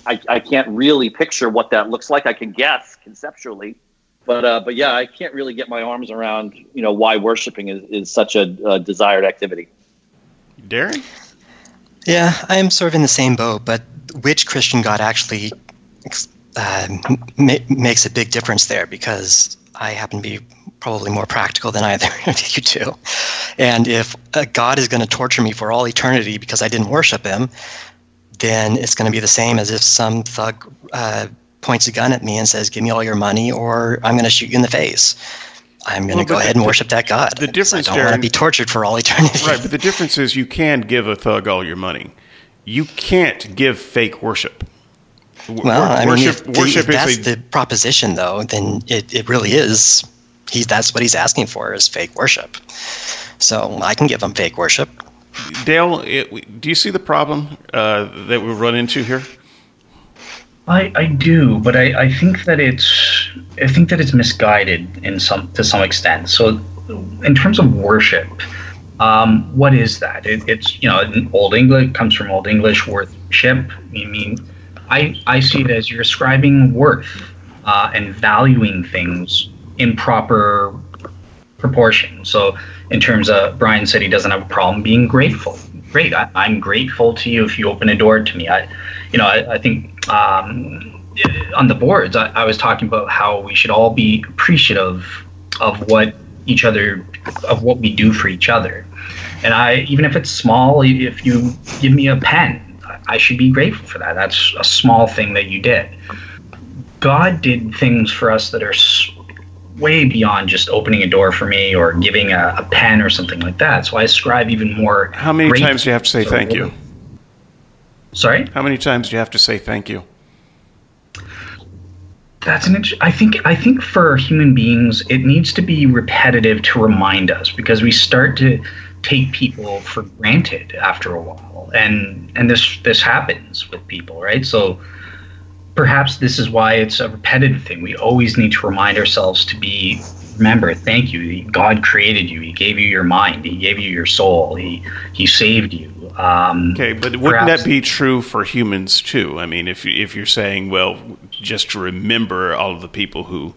I, I can't really picture what that looks like. I can guess conceptually, but uh, but yeah, I can't really get my arms around you know why worshiping is, is such a, a desired activity. Darren. Yeah, I am sort of in the same boat, but which Christian God actually uh, ma- makes a big difference there because I happen to be probably more practical than either of you two. And if a God is going to torture me for all eternity because I didn't worship him, then it's going to be the same as if some thug uh, points a gun at me and says, "Give me all your money, or I'm going to shoot you in the face." I'm going to go ahead and the, worship that God. The difference, I don't Darren, want to be tortured for all eternity. Right, but the difference is you can give a thug all your money. You can't give fake worship. Well, I mean, if, worship if that's a, the proposition, though, then it, it really is. He's that's what he's asking for is fake worship. So I can give him fake worship. Dale, it, do you see the problem uh, that we run into here? I, I do, but I, I think that it's I think that it's misguided in some to some extent. So, in terms of worship, um, what is that? It, it's you know Old English comes from Old English worthship. I mean, I I see it as you're ascribing worth uh, and valuing things in proper proportion. So, in terms of Brian said he doesn't have a problem being grateful. Great, I, am grateful to you if you open a door to me. I, you know, I, I think um, on the boards I, I was talking about how we should all be appreciative of what each other of what we do for each other. And I, even if it's small, if you give me a pen, I should be grateful for that. That's a small thing that you did. God did things for us that are way beyond just opening a door for me or giving a, a pen or something like that. So I ascribe even more. How many times do you have to say thank you? Sorry? How many times do you have to say thank you? That's an I think I think for human beings it needs to be repetitive to remind us because we start to take people for granted after a while and and this this happens with people right so perhaps this is why it's a repetitive thing. We always need to remind ourselves to be remember, thank you. God created you. He gave you your mind. He gave you your soul. He he saved you. Um, okay, but wouldn't that be true for humans too? I mean, if if you're saying, well, just to remember all of the people who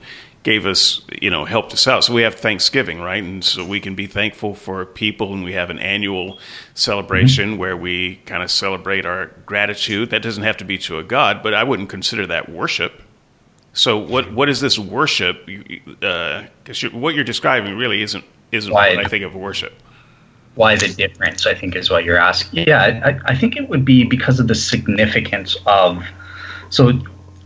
gave us, you know, helped us out. So we have Thanksgiving, right? And so we can be thankful for people, and we have an annual celebration mm-hmm. where we kind of celebrate our gratitude. That doesn't have to be to a god, but I wouldn't consider that worship. So what what is this worship? Because uh, what you're describing really isn't isn't why, what I think of worship. Why the difference? I think is what you're asking. Yeah, I, I think it would be because of the significance of so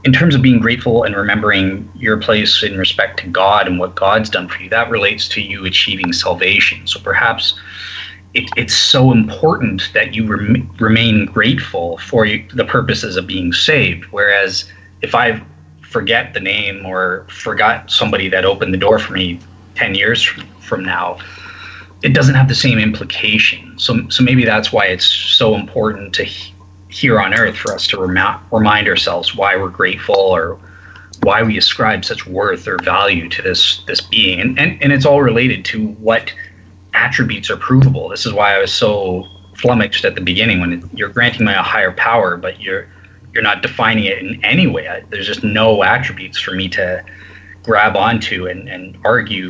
in terms of being grateful and remembering your place in respect to God and what God's done for you, that relates to you achieving salvation. So perhaps it, it's so important that you rem- remain grateful for you, the purposes of being saved. Whereas if I forget the name or forgot somebody that opened the door for me 10 years from now, it doesn't have the same implication. So, so maybe that's why it's so important to here on earth for us to rem- remind ourselves why we're grateful or why we ascribe such worth or value to this this being. And, and and it's all related to what attributes are provable. This is why i was so flummoxed at the beginning when you're granting me a higher power but you're you're not defining it in any way. I, there's just no attributes for me to grab onto and, and argue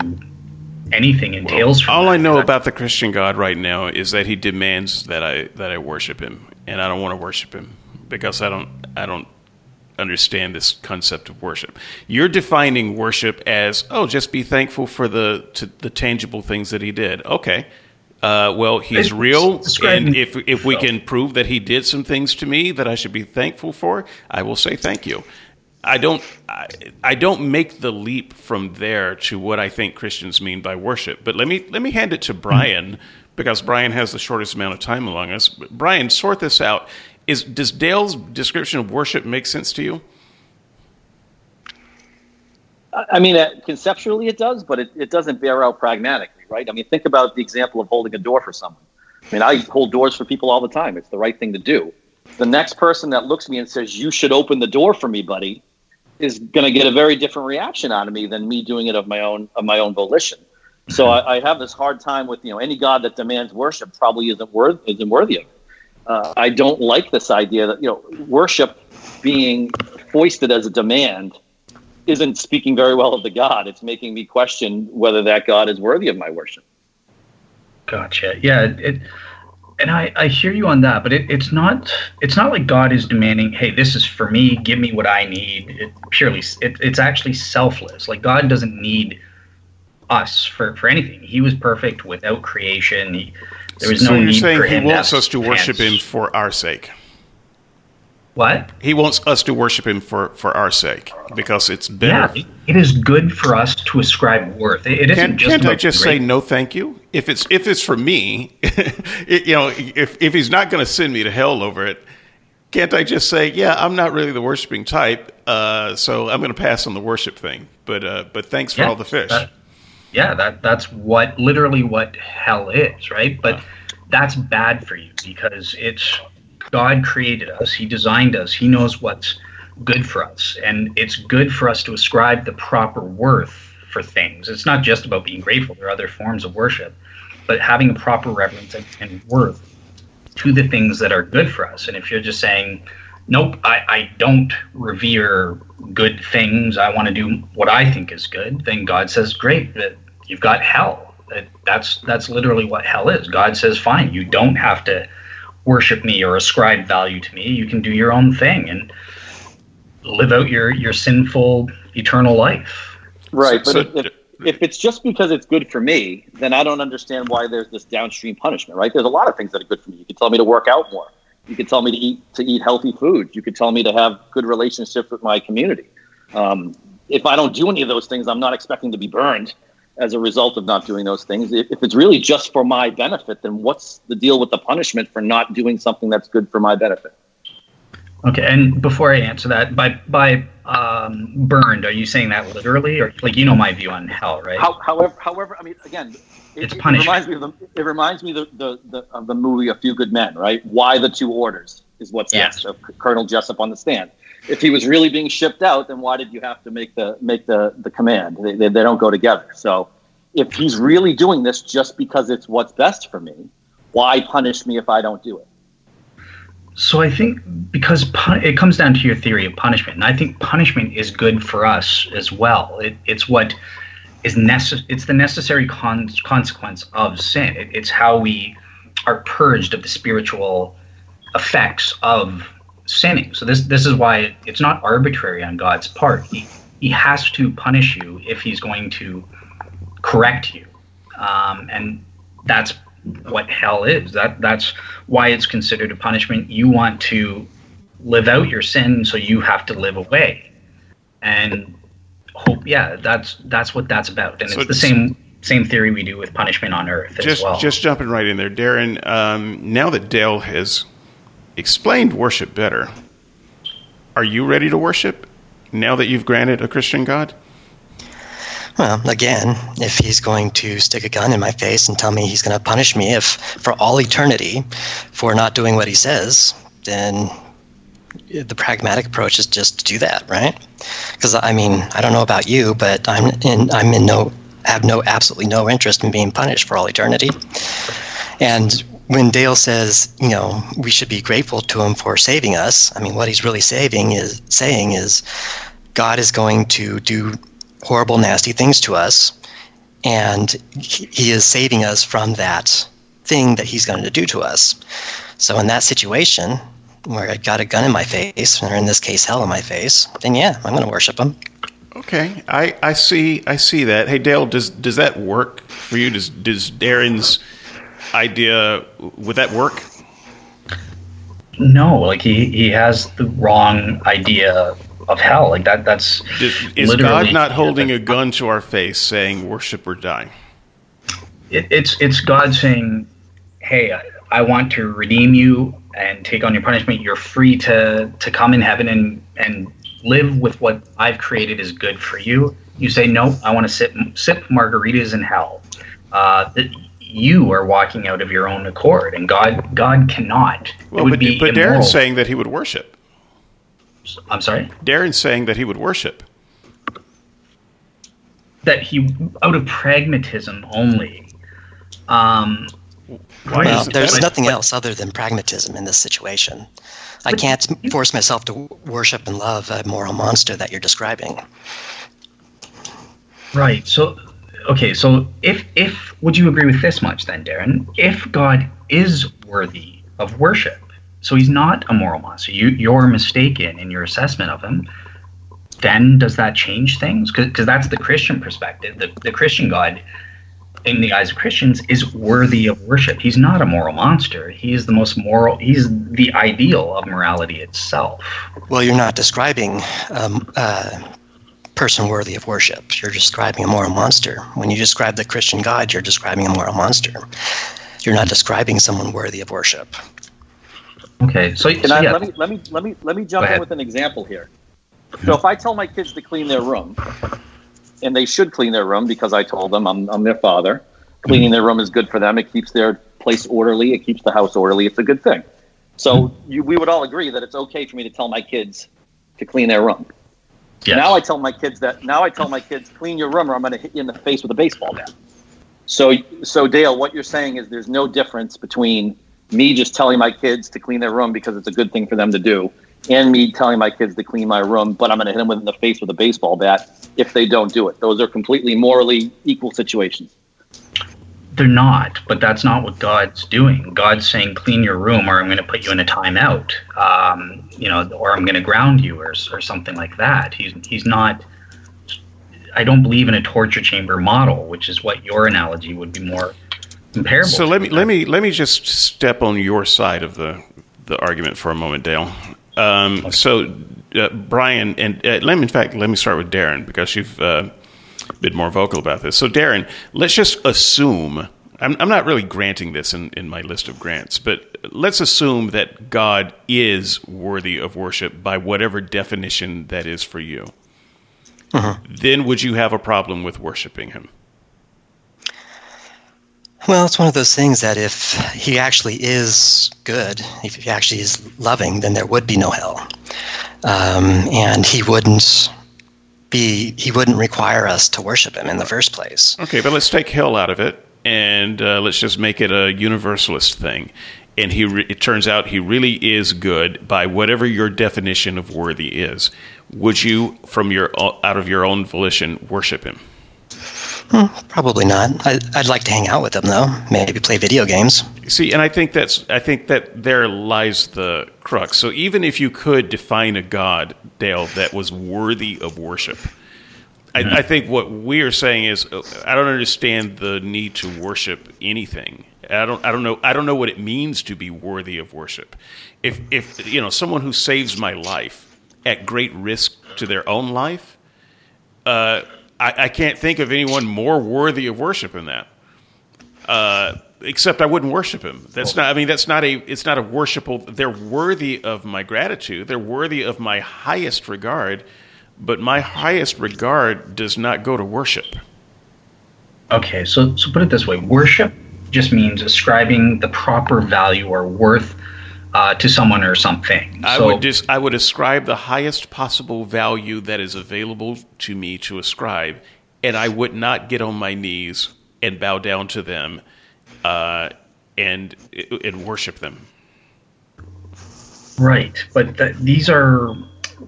anything entails well, all that. i know about the christian god right now is that he demands that i that i worship him and I don't want to worship him because I don't I don't understand this concept of worship. You're defining worship as oh, just be thankful for the to, the tangible things that he did. Okay. Uh, well, he's real, and if if we can prove that he did some things to me that I should be thankful for, I will say thank you. I don't I, I, don't make the leap from there to what I think Christians mean by worship. But let me let me hand it to Brian because Brian has the shortest amount of time among us. Brian, sort this out. Is does Dale's description of worship make sense to you? I mean, uh, conceptually it does, but it, it doesn't bear out pragmatically, right? I mean, think about the example of holding a door for someone. I mean, I hold doors for people all the time. It's the right thing to do. The next person that looks at me and says, "You should open the door for me, buddy," is going to get a very different reaction out of me than me doing it of my own of my own volition. So I, I, have this hard time with you know any god that demands worship probably isn't worth isn't worthy of it. Uh, I don't like this idea that you know worship being foisted as a demand isn't speaking very well of the God. It's making me question whether that God is worthy of my worship. Gotcha. Yeah. It, and I, I hear you on that, but it, it's not it's not like God is demanding, hey, this is for me, give me what I need. It purely it, it's actually selfless. Like God doesn't need us for, for anything. He was perfect without creation. He, there was so no you're saying he wants to us to worship him for our sake. What? He wants us to worship him for, for our sake because it's Yeah, better. it- it is good for us to ascribe worth. It, it just can't I just great- say no, thank you? If it's if it's for me, it, you know, if if he's not going to send me to hell over it, can't I just say, yeah, I'm not really the worshiping type, uh, so I'm going to pass on the worship thing. But uh, but thanks for Yeah, all the fish. that- yeah, that that's what literally what hell is, right? But that's bad for you because it's God created us, He designed us, He knows what's good for us, and it's good for us to ascribe the proper worth for things. It's not just about being grateful. There are other forms of worship, but having a proper reverence and, and worth to the things that are good for us. And if you're just saying, nope, I, I don't revere good things, I want to do what I think is good, then God says, great, that you've got hell. That's that's literally what hell is. God says, fine, you don't have to worship me or ascribe value to me. You can do your own thing and live out your, your sinful eternal life. Right, So- but so- if, if, if it's just because it's good for me, then I don't understand why there's this downstream punishment. Right? There's a lot of things that are good for me. You could tell me to work out more. You could tell me to eat to eat healthy food. You could tell me to have good relationships with my community. Um, if I don't do any of those things, I'm not expecting to be burned as a result of not doing those things. If, if it's really just for my benefit, then what's the deal with the punishment for not doing something that's good for my benefit? Okay, and before I answer that, by by um, burned, are you saying that literally, or like you know my view on hell, right? How, however, however, I mean, again, it, It's it punishment. reminds me of the it reminds me of the, the, the of the movie A Few Good Men, right? Why the two orders is what's Yeah. next of Colonel Jessep on the stand. If he was really being shipped out, then why did you have to make the make the the command? They, they, they don't go together. So, if he's really doing this just because it's what's best for me, why punish me if I don't do it? So I think because pun- it comes down to your theory of punishment, and I think punishment is good for us as well. It, it's what is necessary. It's the necessary con- consequence of sin. It, it's how we are purged of the spiritual effects of sinning. So this this is why it's not arbitrary on God's part. He he has to punish you if he's going to correct you, um, and that's what hell is. That that's why it's considered a punishment. You want to live out your sin, so you have to live away, and hope. Yeah, that's that's what that's about, and So it's the same same theory we do with punishment on earth as just well. just jumping right in there, Darren. Um, now that Dale has explained worship better, are you ready to worship now that you've granted a Christian God? Well, again, if he's going to stick a gun in my face and tell me he's going to punish me if for all eternity for not doing what he says, then the pragmatic approach is just to do that, right? Because I mean, I don't know about you, but I'm in I'm in no have no absolutely no interest in being punished for all eternity. And when Dale says, you know, we should be grateful to him for saving us, I mean, what he's really saving is saying is God is going to do horrible, nasty things to us, and he is saving us from that thing that he's going to do to us. So in that situation, where I got a gun in my face, or in this case, hell in my face, then yeah, I'm going to worship him. Okay, I, I see I see that. Hey Dale, does does that work for you? Does does Darren's idea would that work? no, like he he has the wrong idea of hell. Like that. That's Does, is God not holding a gun to our face, saying "worship or die"? it, it's it's God saying, "Hey, I, I want to redeem you and take on your punishment. You're free to to come in heaven and and live with what I've created is good for you." You say, "No, I want to sip sip margaritas in hell." Uh, you are walking out of your own accord, and God God cannot. Well, it would but, be but immoral. Darren's saying that he would worship. I'm sorry Darren's saying that he would worship. that he out of pragmatism only. Um, Why Well, is it there's that? nothing else other than pragmatism in this situation. I can't force myself to worship and love a moral monster that you're describing. Right. So, okay. So, if if would you agree with this much then, Darren? If God is worthy of worship. So he's not a moral monster. You, you're mistaken in your assessment of him. Then does that change things? Because that's the Christian perspective. The, the Christian God, in the eyes of Christians, is worthy of worship. He's not a moral monster. He is the most moral. He's the ideal of morality itself. Well, you're not describing um, uh, person worthy of worship. You're describing a moral monster. When you describe the Christian God, you're describing a moral monster. You're not describing someone worthy of worship. Okay, so, Can so I, yeah. let me let me let me let me jump in with an example here. Mm-hmm. So if I tell my kids to clean their room, and they should clean their room because I told them I'm I'm their father. Cleaning mm-hmm. their room is good for them. It keeps their place orderly. It keeps the house orderly. It's a good thing. So mm-hmm. you, we would all agree that it's okay for me to tell my kids to clean their room. Yes. Now I tell my kids that. Now I tell my kids, clean your room, or I'm going to hit you in the face with a baseball bat. So, so Dale, what you're saying is there's no difference between me just telling my kids to clean their room because it's a good thing for them to do, and me telling my kids to clean my room, but I'm going to hit them in the face with a baseball bat if they don't do it. Those are completely morally equal situations. They're not, but that's not what God's doing. God's saying, "Clean your room, or I'm going to put you in a timeout." Um, you know, or I'm going to ground you, or or something like that. He's he's not. I don't believe in a torture chamber model, which is what your analogy would be more comparable. So let me let me let me just step on your side of the the argument for a moment, Dale. Um, so uh, Brian and uh, let me in fact let me start with Darren because you've uh, been more vocal about this. So Darren, let's just assume I'm, I'm not really granting this in, in my list of grants, but let's assume that God is worthy of worship by whatever definition that is for you. Then would you have a problem with worshiping Him? Well, it's one of those things that if he actually is good, if he actually is loving, then there would be no hell, um, and he wouldn't be he wouldn't require us to worship him in the first place. Okay, but let's take hell out of it, and uh, let's just make it a universalist thing. And he, re- it turns out, he really is good by whatever your definition of worthy is. Would you, from your out of your own volition, worship him? Probably not. I, I'd like to hang out with them though. Maybe play video games. See, and I think that's I think that there lies the crux. So even if you could define a god, Dale, that was worthy of worship, I, I think what we are saying is uh, I don't understand the need to worship anything. I don't I don't know I don't know what it means to be worthy of worship. If if you know someone who saves my life at great risk to their own life, uh, I, I can't think of anyone more worthy of worship than that. Uh, except I wouldn't worship him. That's not. I mean, that's not a. It's not a worshipful. They're worthy of my gratitude. They're worthy of my highest regard. But my highest regard does not go to worship. Okay, so so put it this way: worship just means ascribing the proper value or worth uh, to someone or something. I so, would just. I would ascribe the highest possible value that is available to me to ascribe, and I would not get on my knees and bow down to them, uh, and and worship them. Right, but th- these are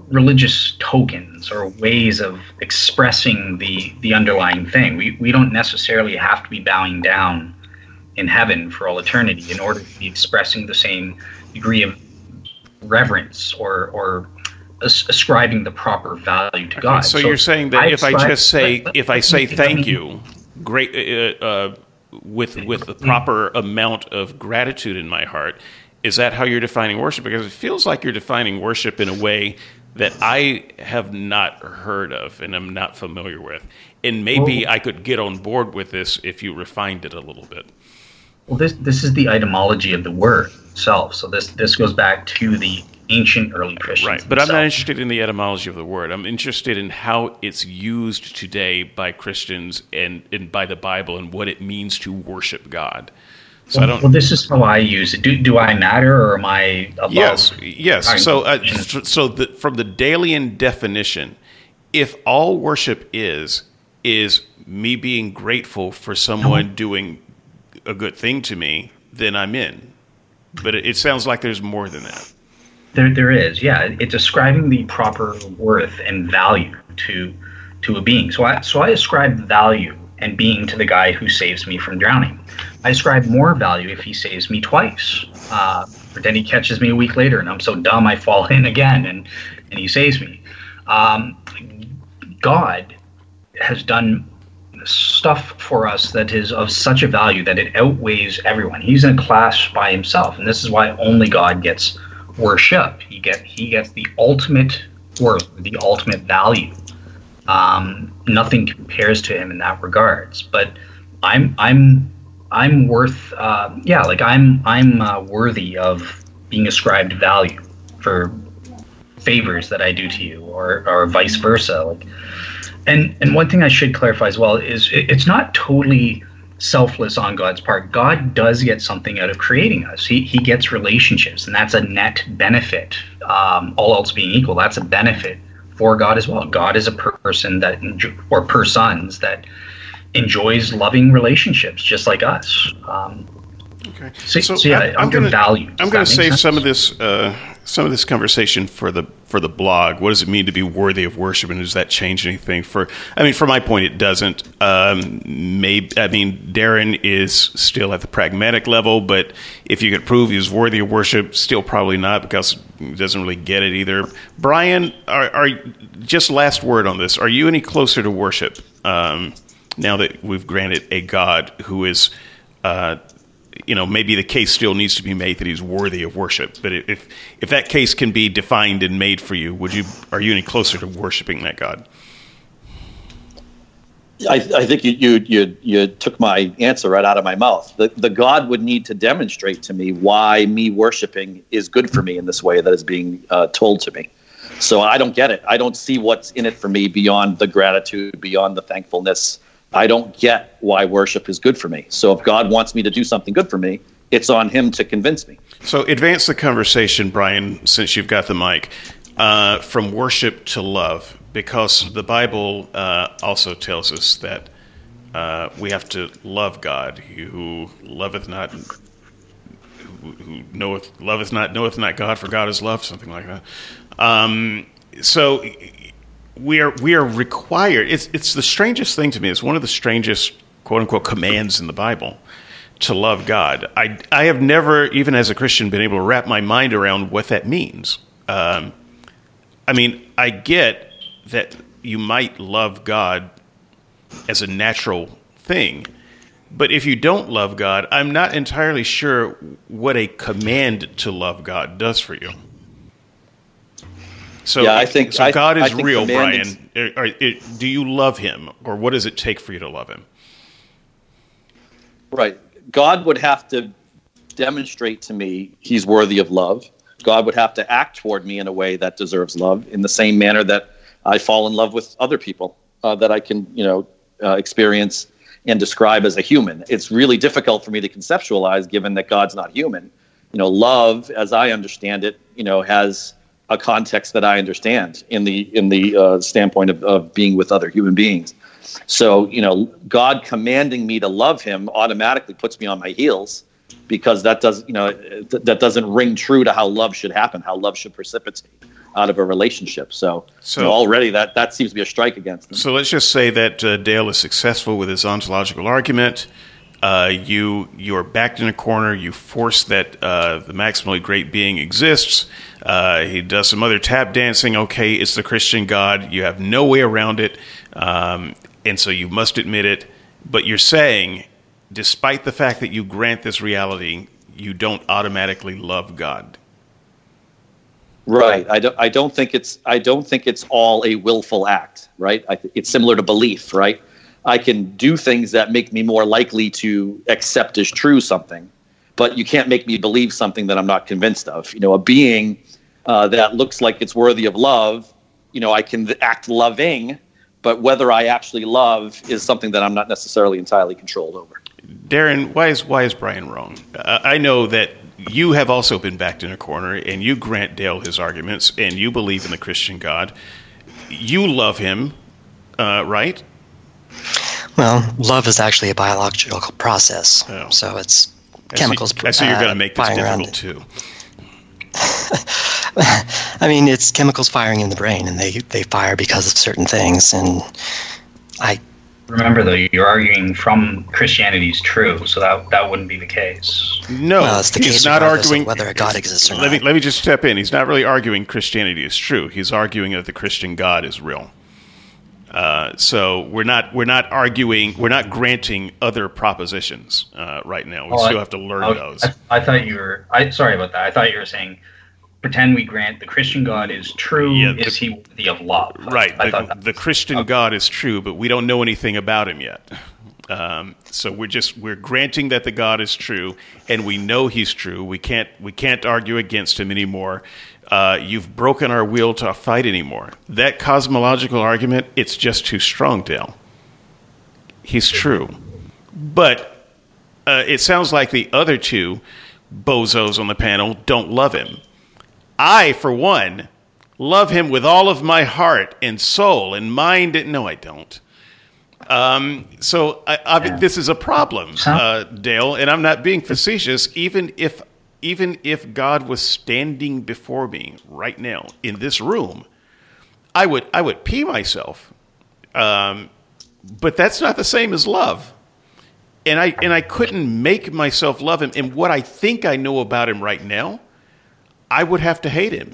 religious tokens or ways of expressing the the underlying thing. We we don't necessarily have to be bowing down in heaven for all eternity in order to be expressing the same degree of reverence or or as- ascribing the proper value to God. So, you're saying that if I just say let- let- if I say thank you, great uh, uh, with with the proper amount of gratitude in my heart, is that how you're defining worship? Because it feels like you're defining worship in a way that I have not heard of and I'm not familiar with. And maybe I could get on board with this if you refined it a little bit. Well, this this is the etymology of the word itself. So this this goes back to the ancient early Christians. Right, but I'm not interested in the etymology of the word. I'm interested in how it's used today by Christians and, and by the Bible and what it means to worship God. So I don't. Well, this is how I use it. Do, do I matter, or am I above? Yes, yes. So, uh, so the, from the Dalian definition, if all worship is is me being grateful for someone doing a good thing to me, then I'm in. But it, sounds like there's more than that. There, there is. Yeah, it's ascribing the proper worth and value to to a being. So I so I ascribe value and being to the guy who saves me from drowning. I ascribe more value if he saves me twice. Uh, then he catches me a week later, and I'm so dumb I fall in again, and and he saves me. Um, God has done stuff for us that is of such a value that it outweighs everyone. He's in a class by himself, and this is why only God gets worship. He get he gets the ultimate worth, the ultimate value. Um, nothing compares to him in that regards. But I'm I'm I'm worth uh, yeah, like I'm I'm uh, worthy of being ascribed value for favors that I do to you, or or vice versa. Like, and and one thing I should clarify as well is it, it's not totally selfless on God's part. God does get something out of creating us. He he gets relationships, and that's a net benefit. Um, all else being equal, that's a benefit for God as well. God is a person that or persons that enjoys loving relationships just like us. Um, Okay. So, so, so yeah, I, am going to value. I'm going to save sense? some of this uh, some of this conversation for the for the blog. What does it mean to be worthy of worship, and does that change anything? For I mean, from my point, it doesn't. Um, maybe I mean, Darren is still at the pragmatic level, but if you could prove he's worthy of worship, still probably not because he doesn't really get it either. Brian, are, are just last word on this? Are you any closer to worship um, now that we've granted a God who is uh, you know, maybe the case still needs to be made that he's worthy of worship. But if if that case can be defined and made for you, would you are you any closer to worshiping that God? I, I think you, you you you took my answer right out of my mouth. The the God would need to demonstrate to me why me worshiping is good for me in this way that is being uh, told to me. So I don't get it. I don't see what's in it for me beyond the gratitude, beyond the thankfulness I don't get why worship is good for me. So if God wants me to do something good for me, it's on Him to convince me. So advance the conversation, Brian, since you've got the mic, uh, from worship to love, because the Bible uh, also tells us that uh, we have to love God, who loveth not. Who knoweth loveth not knoweth not God for God is love something like that. Um, so we are we are required. It's it's the strangest thing to me. It's one of the strangest quote unquote commands in the Bible to love God. I I have never, even as a Christian, been able to wrap my mind around what that means. Um, I mean, I get that you might love God as a natural thing, but if you don't love God, I'm not entirely sure what a command to love God does for you. So, yeah, I think so. I, God is real, Brian. do you love Him, or what does it take for you to love Him? Right. God would have to demonstrate to me He's worthy of love. God would have to act toward me in a way that deserves love, in the same manner that I fall in love with other people uh, that I can, you know, uh, experience and describe as a human. It's really difficult for me to conceptualize, given that God's not human. You know, love, as I understand it, you know, has a context that I understand in the in the uh, standpoint of, of being with other human beings. So you know, God commanding me to love Him automatically puts me on my heels because that does you know th- that doesn't ring true to how love should happen, how love should precipitate out of a relationship. So, so you know, already that that seems to be a strike against them. So let's just say that uh, Dale is successful with his ontological argument. Uh, you you are backed in a corner. You force that uh, the maximally great being exists. Uh, he does some other tap dancing. Okay, it's the Christian God. You have no way around it, um, and so you must admit it. But you're saying, despite the fact that you grant this reality, you don't automatically love God. Right. I don't. I don't think it's. I don't think it's all a willful act. Right. I, it's similar to belief. Right I can do things that make me more likely to accept as true something, but you can't make me believe something that I'm not convinced of. You know, a being uh, that looks like it's worthy of love, you know, I can act loving, but whether I actually love is something that I'm not necessarily entirely controlled over. Darren, why is why is Brian wrong? Uh, I know that you have also been backed in a corner, and you grant Dale his arguments, and you believe in the Christian God. You love him, uh, right? Well, love is actually a biological process, oh. so it's I chemicals. See, I see you're going to uh, make this difficult too. I mean, it's chemicals firing in the brain, and they they fire because of certain things. And I remember though, you're arguing from Christianity is true, so that that wouldn't be the case. No, Well, it's the he's case not regardless of arguing whether a God exists or let me let me just step in. He's not really arguing Christianity is true. He's arguing that the Christian God is real. Uh, so we're not we're not arguing we're not granting other propositions uh, right now. We Oh, still I- have to learn I, those. I, I thought you were. I sorry about that. I thought you were saying. Pretend we grant the Christian God is true. Yeah, the- is he worthy of love? Right. I The, thought the Christian God is true, but we don't know anything about him yet. Um, so we're just we're granting that the God is true, and we know He's true. We can't we can't argue against Him anymore. Uh, you've broken our will to fight anymore. That cosmological argument, it's just too strong, Dale. He's true, but uh, it sounds like the other two bozos on the panel don't love him. I, for one, love him with all of my heart and soul and mind. No, I don't. Um, so I, I, this is a problem, uh, Dale, and I'm not being facetious. Even if even if God was standing before me right now in this room, I would I would pee myself. Um, but that's not the same as love. And I and I couldn't make myself love him. And what I think I know about him right now, I would have to hate him.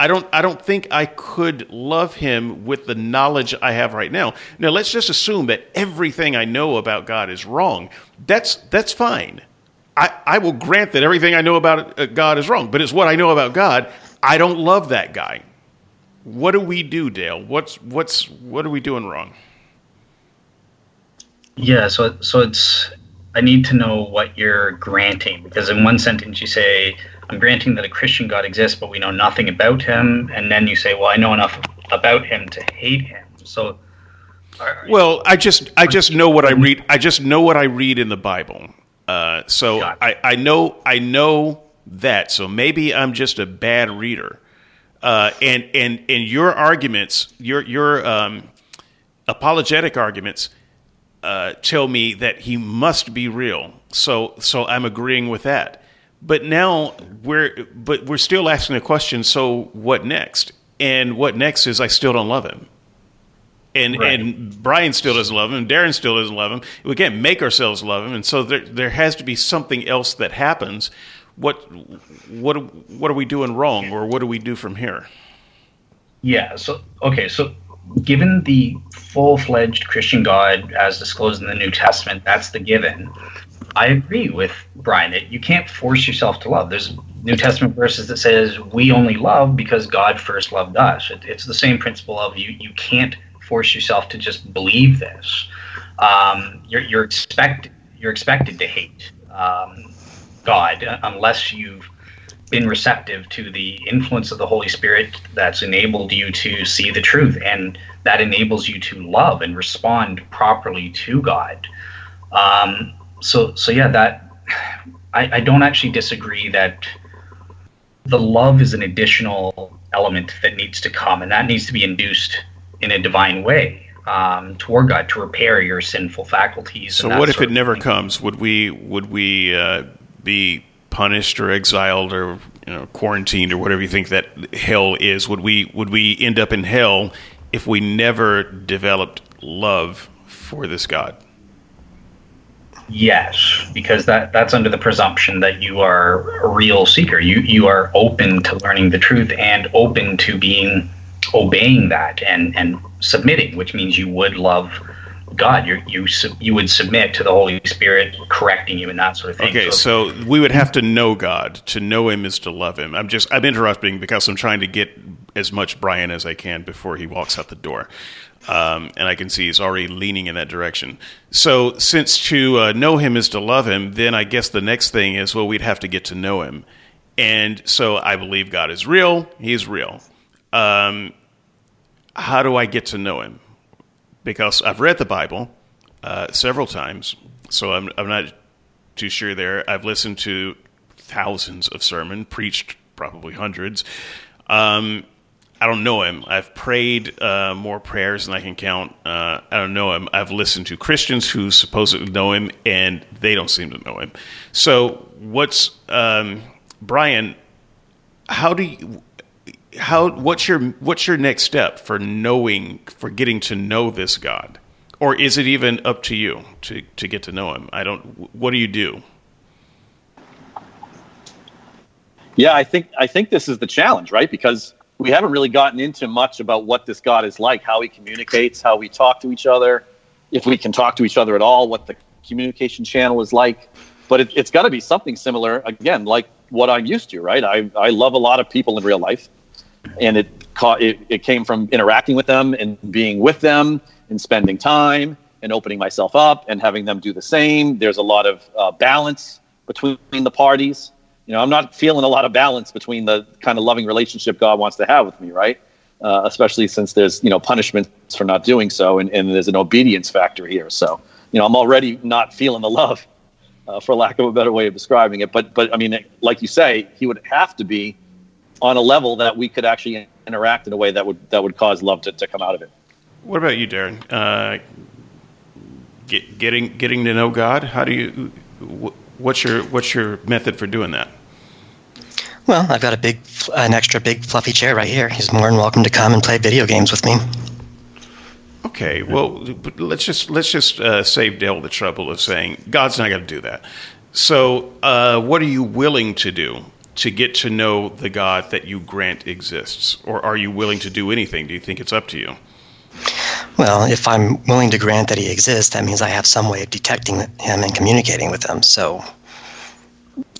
I don't I don't think I could love him with the knowledge I have right now. Now let's just assume that everything I know about God is wrong. That's that's fine. I, I will grant that everything I know about uh, God is wrong, but it's what I know about God. I don't love that guy. What do we do, Dale? What's what's what are we doing wrong? Yeah, so so it's I need to know what you're granting because in one sentence you say I'm granting that a Christian God exists, but we know nothing about him, and then you say, well, I know enough about him to hate him. So, are- Well, I just I just know what I read. I just know what I read in the Bible. Uh, so I, I know I know that. So maybe I'm just a bad reader. Uh, and and and your arguments, your your um, apologetic arguments, uh, tell me that he must be real. So so I'm agreeing with that. But now we're but we're still asking the question. So what next? And what next is I still don't love him and Right. and Brian still doesn't love him, and Darren still doesn't love him. We can't make ourselves love him, and so there there has to be something else that happens. What what what are we doing wrong, or what do we do from here? yeah, so okay, so given the full-fledged Christian God as disclosed in the New Testament, that's the given. I agree with Brian that you can't force yourself to love. There's New Testament verses that says we only love because God first loved us. It, it's the same principle of you you can't force yourself to just believe this. Um, you're you're expect you're expected to hate um, God unless you've been receptive to the influence of the Holy Spirit that's enabled you to see the truth and that enables you to love and respond properly to God. Um, so so yeah, that I, I don't actually disagree that the love is an additional element that needs to come, and that needs to be induced in a divine way um, toward God to repair your sinful faculties. So what if it never thing. comes? Would we would we uh, be punished or exiled or you know quarantined or whatever you think that hell is? Would we would we end up in hell if we never developed love for this God? Yes, because that that's under the presumption that you are a real seeker. You you are open to learning the truth and open to being obeying that and and submitting, which means you would love God. You you you would submit to the Holy Spirit correcting you and that sort of thing. Okay, so we would have to know God. To know Him is to love Him. I'm just I'm interrupting because I'm trying to get as much Brian as I can before he walks out the door, um, and I can see he's already leaning in that direction. So since to uh, know Him is to love Him, then I guess the next thing is well we'd have to get to know Him, and so I believe God is real. He's real. Um, how do I get to know Him? Because I've read the Bible uh, several times, so I'm I'm not too sure there. I've listened to thousands of sermon, preached probably hundreds. Um, I don't know him. I've prayed uh, more prayers than I can count. Uh, I don't know him. I've listened to Christians who supposedly know him, and they don't seem to know him. So, what's um, Brian? How do you? How? What's your What's your next step for knowing for getting to know this God? or is it even up to you to to get to know Him? I don't. What do you do? Yeah, I think I think this is the challenge, right? Because we haven't really gotten into much about what this God is like, how he communicates, how we talk to each other, if we can talk to each other at all, what the communication channel is like. But it, it's got to be something similar, again, like what I'm used to, right? I, I love a lot of people in real life, and it, caught, it, it came from interacting with them and being with them and spending time and opening myself up and having them do the same. There's a lot of uh, balance between the parties you know, I'm not feeling a lot of balance between the kind of loving relationship God wants to have with me, right? Uh, especially since there's, you know, punishments for not doing so, and, and there's an obedience factor here. So, you know, I'm already not feeling the love, uh, for lack of a better way of describing it. But, but I mean, like you say, he would have to be on a level that we could actually interact in a way that would that would cause love to, to come out of it. What about you, Darren? Uh, get, getting getting to know God. How do you? What's your what's your method for doing that? Well, I've got a big, an extra big fluffy chair right here. He's more than welcome to come and play video games with me. Okay, well, let's just let's just uh, save Dale the trouble of saying God's not going to do that. So, uh, what are you willing to do to get to know the God that you grant exists, or are you willing to do anything? Do you think it's up to you? Well, if I'm willing to grant that he exists, that means I have some way of detecting him and communicating with him. So,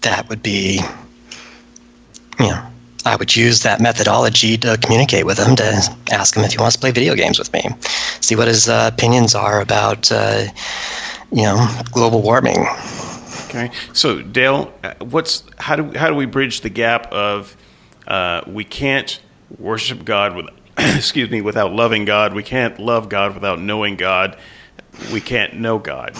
that would be you know, I would use that methodology to communicate with him to ask him if he wants to play video games with me, see what his uh, opinions are about, uh, you know, global warming. Okay, so Dale, uh, what's how do how do we bridge the gap of uh, we can't worship God with excuse me without loving God, we can't love God without knowing God, we can't know God.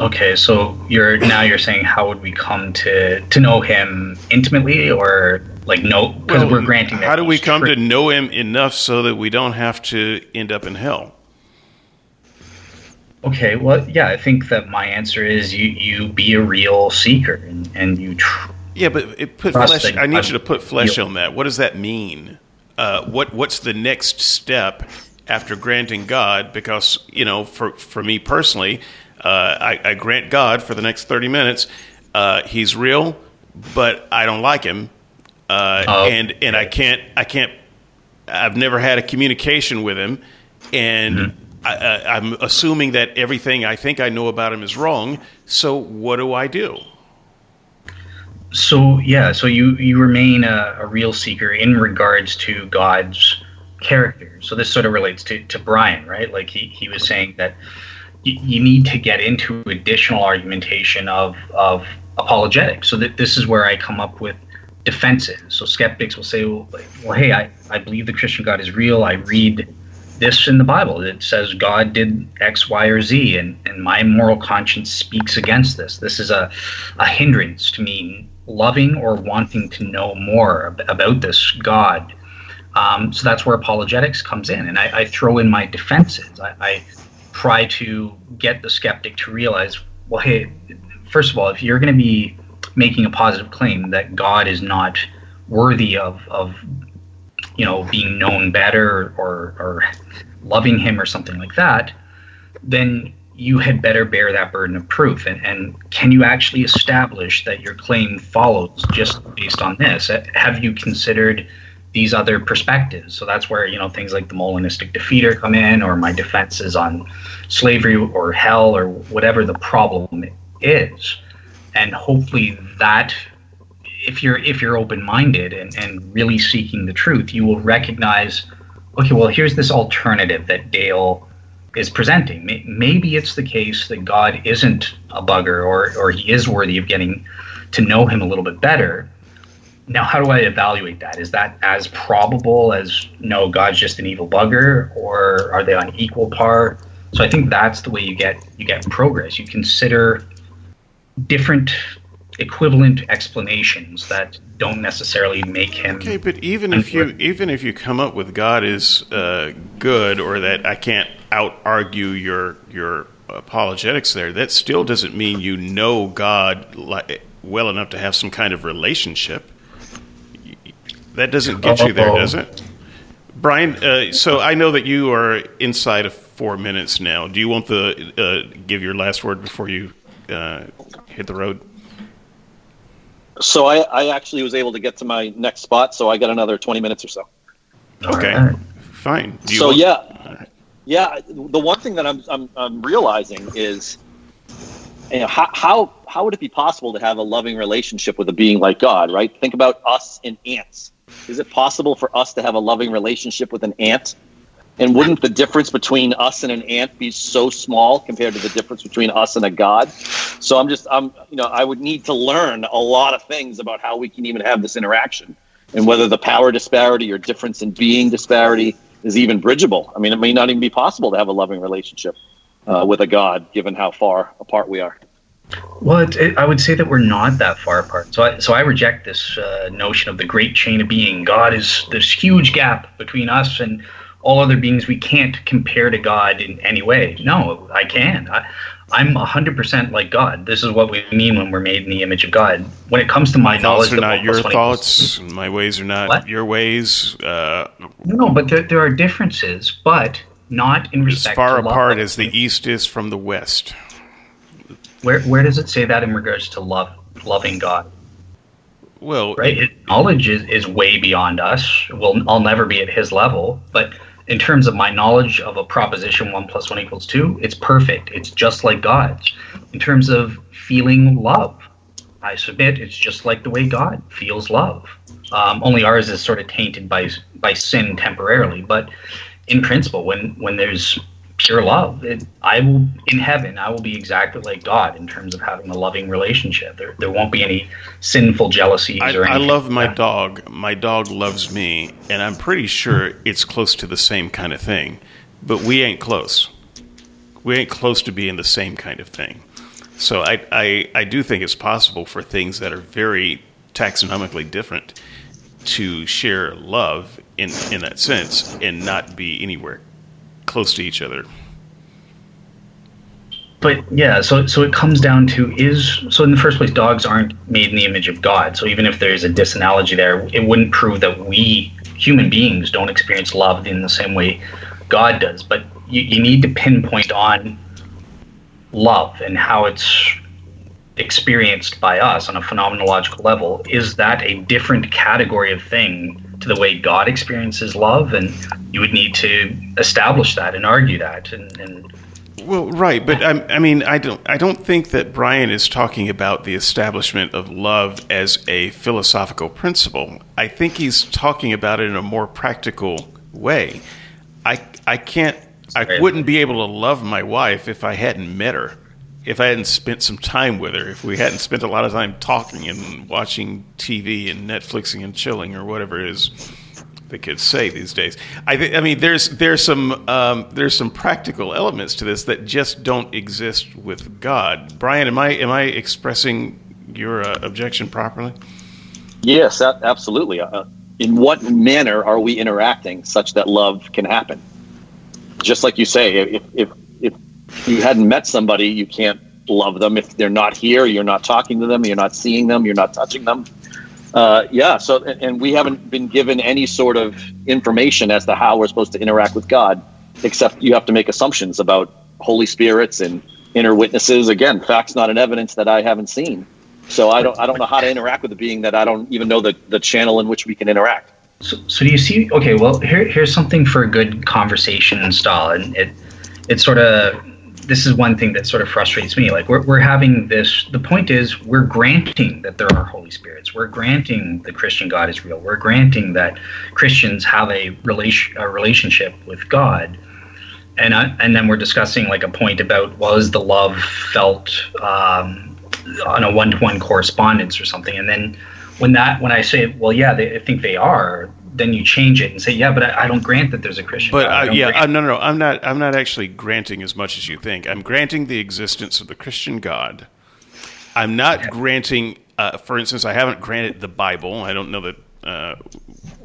Okay. So you're now you're saying how would we come to to know him intimately or like no because well, we're granting how do we come to know him enough so that we don't have to end up in hell okay well yeah i think that my answer is you you be a real seeker and and you tr- yeah but it put flesh i need I'm, you to put flesh on that what does that mean uh, what what's the next step after granting god because you know for for me personally uh, I, I, grant God for the next 30 minutes. Uh, he's real, but I don't like him. Uh, oh, and and I can't I can't I've never had a communication with him, and mm-hmm. I, am assuming that everything I think I know about him is wrong. So what do I do? So yeah, so you you remain a, a real seeker in regards to God's character. So this sort of relates to to Brian, right? Like he he was saying that you, need to get into additional argumentation of of apologetics. So that this is where I come up with defenses. So skeptics will say, well, well, hey, I, I believe the Christian God is real. I read this in the Bible. It says God did X, Y, or Z, and, and my moral conscience speaks against this. This is a, a hindrance to me loving or wanting to know more about this God. Um, so that's where apologetics comes in. And I, I throw in my defenses. I, I try to get the skeptic to realize, well, hey, first of all, if you're going to be making a positive claim that God is not worthy of, of you know, being known better or, or loving him or something like that, then you had better bear that burden of proof. And, and can you actually establish that your claim follows just based on this? Uh, have you considered these other perspectives. So that's where you know things like the Molinistic defeater come in, or my defenses on slavery or hell or whatever the problem is, and hopefully that if you're if you're open minded and, and really seeking the truth, you will recognize, okay, well here's this alternative that Dale is presenting. Maybe it's the case that God isn't a bugger or or he is worthy of getting to know him a little bit better now, how do I evaluate that? Is that as probable as no, God's just an evil bugger, or are they on equal par? So I think that's the way you get you get progress. You consider different equivalent explanations that don't necessarily make him okay but even if you even if you come up with god is uh, good or that i can't out argue your your apologetics there that still doesn't mean you know god well enough to have some kind of relationship that doesn't get you there, does it? Brian, uh, so I know that you are inside of four minutes now. Do you want to uh, give your last word before you uh, hit the road? So I, I actually was able to get to my next spot, so I got another 20 minutes or so. Okay, All right. fine. Do you So want- yeah, yeah. The one thing that I'm I'm, I'm realizing is, you know, how, how how would it be possible to have a loving relationship with a being like God? Right? Think about us and ants. Is it possible for us to have a loving relationship with an ant? And wouldn't the difference between us and an ant be so small compared to the difference between us and a god? So I'm just I'm you know I would need to learn a lot of things about how we can even have this interaction and whether the power disparity or difference in being disparity is even bridgeable. I mean, it may not even be possible to have a loving relationship uh, with a god, given how far apart we are. Well, it, it, I would say that we're not that far apart. So, I, so I reject this uh, notion of the great chain of being. God is this huge gap between us and all other beings. We can't compare to God in any way. No, I can. I, I'm 100% like God. This is what we mean when we're made in the image of God. When it comes to my, My knowledge, thoughts are not your plus one equals thoughts. My ways are not What? your ways. Uh, No, but there, there are differences, but not in respect. as far to love. apart as the east is from the west. Where where does it say that in regards to love loving God? Well, Right? His knowledge is, is way beyond us. Well, I'll never be at his level, but in terms of my knowledge of a proposition one plus one equals two, it's perfect. It's just like God's. In terms of feeling love, I submit it's just like the way God feels love. Um, only ours is sort of tainted by by sin temporarily, but in principle, when when there's pure love, it, I will in heaven. I will be exactly like God in terms of having a loving relationship. There there won't be any sinful jealousies I, I love my that. dog. My dog loves me, and I'm pretty sure it's close to the same kind of thing. But we ain't close. We ain't close to being the same kind of thing. So I, I, I do think it's possible for things that are very taxonomically different to share love in, in that sense and not be anywhere close to each other. But yeah, so so it comes down to is so in the first place, dogs aren't made in the image of God. So even if there's a disanalogy there, it wouldn't prove that we human beings don't experience love in the same way God does. But you, you need to pinpoint on love and how it's experienced by us on a phenomenological level. Is that a different category of thing to the way God experiences love? And you would need to establish that and argue that and, and Well, right, but I, I mean, I don't, I don't think that Brian is talking about the establishment of love as a philosophical principle. I think he's talking about it in a more practical way. I, I can't, I wouldn't be able to love my wife if I hadn't met her, if I hadn't spent some time with her, if we hadn't spent a lot of time talking and watching TV and Netflixing and chilling or whatever it is the kids say these days. I, th- I mean, there's there's some um, there's some practical elements to this that just don't exist with God. Brian, am I am I expressing your uh, objection properly? Yes, absolutely. Uh, in what manner are we interacting such that love can happen? Just like you say, if if you hadn't met somebody, you can't love them. If they're not here, you're not talking to them, you're not seeing them, you're not touching them. Uh, yeah. So, and we haven't been given any sort of information as to how we're supposed to interact with God, except you have to make assumptions about Holy Spirits and inner witnesses. Again, facts not an evidence that I haven't seen. So I don't I don't know how to interact with a being that I don't even know the, the channel in which we can interact. So, so do you see? Okay, well, here, here's something for a good conversation style, and it, it sort of, this is one thing that sort of frustrates me. Like we're, we're having this. The point is, we're granting that there are Holy Spirits. We're granting the Christian God is real. We're granting that Christians have a relation, a relationship with God, and I, and then we're discussing like a point about was the love felt um, on a one-to-one correspondence or something, and then when that when I say, well, yeah, they, I think they are, then you change it and say, yeah, but I, I don't grant that there's a Christian. But uh, yeah, uh, no, no, no. I'm not. I'm not actually granting as much as you think. I'm granting the existence of the Christian God. I'm not granting. Uh, for instance, I haven't granted the Bible. I don't know that uh,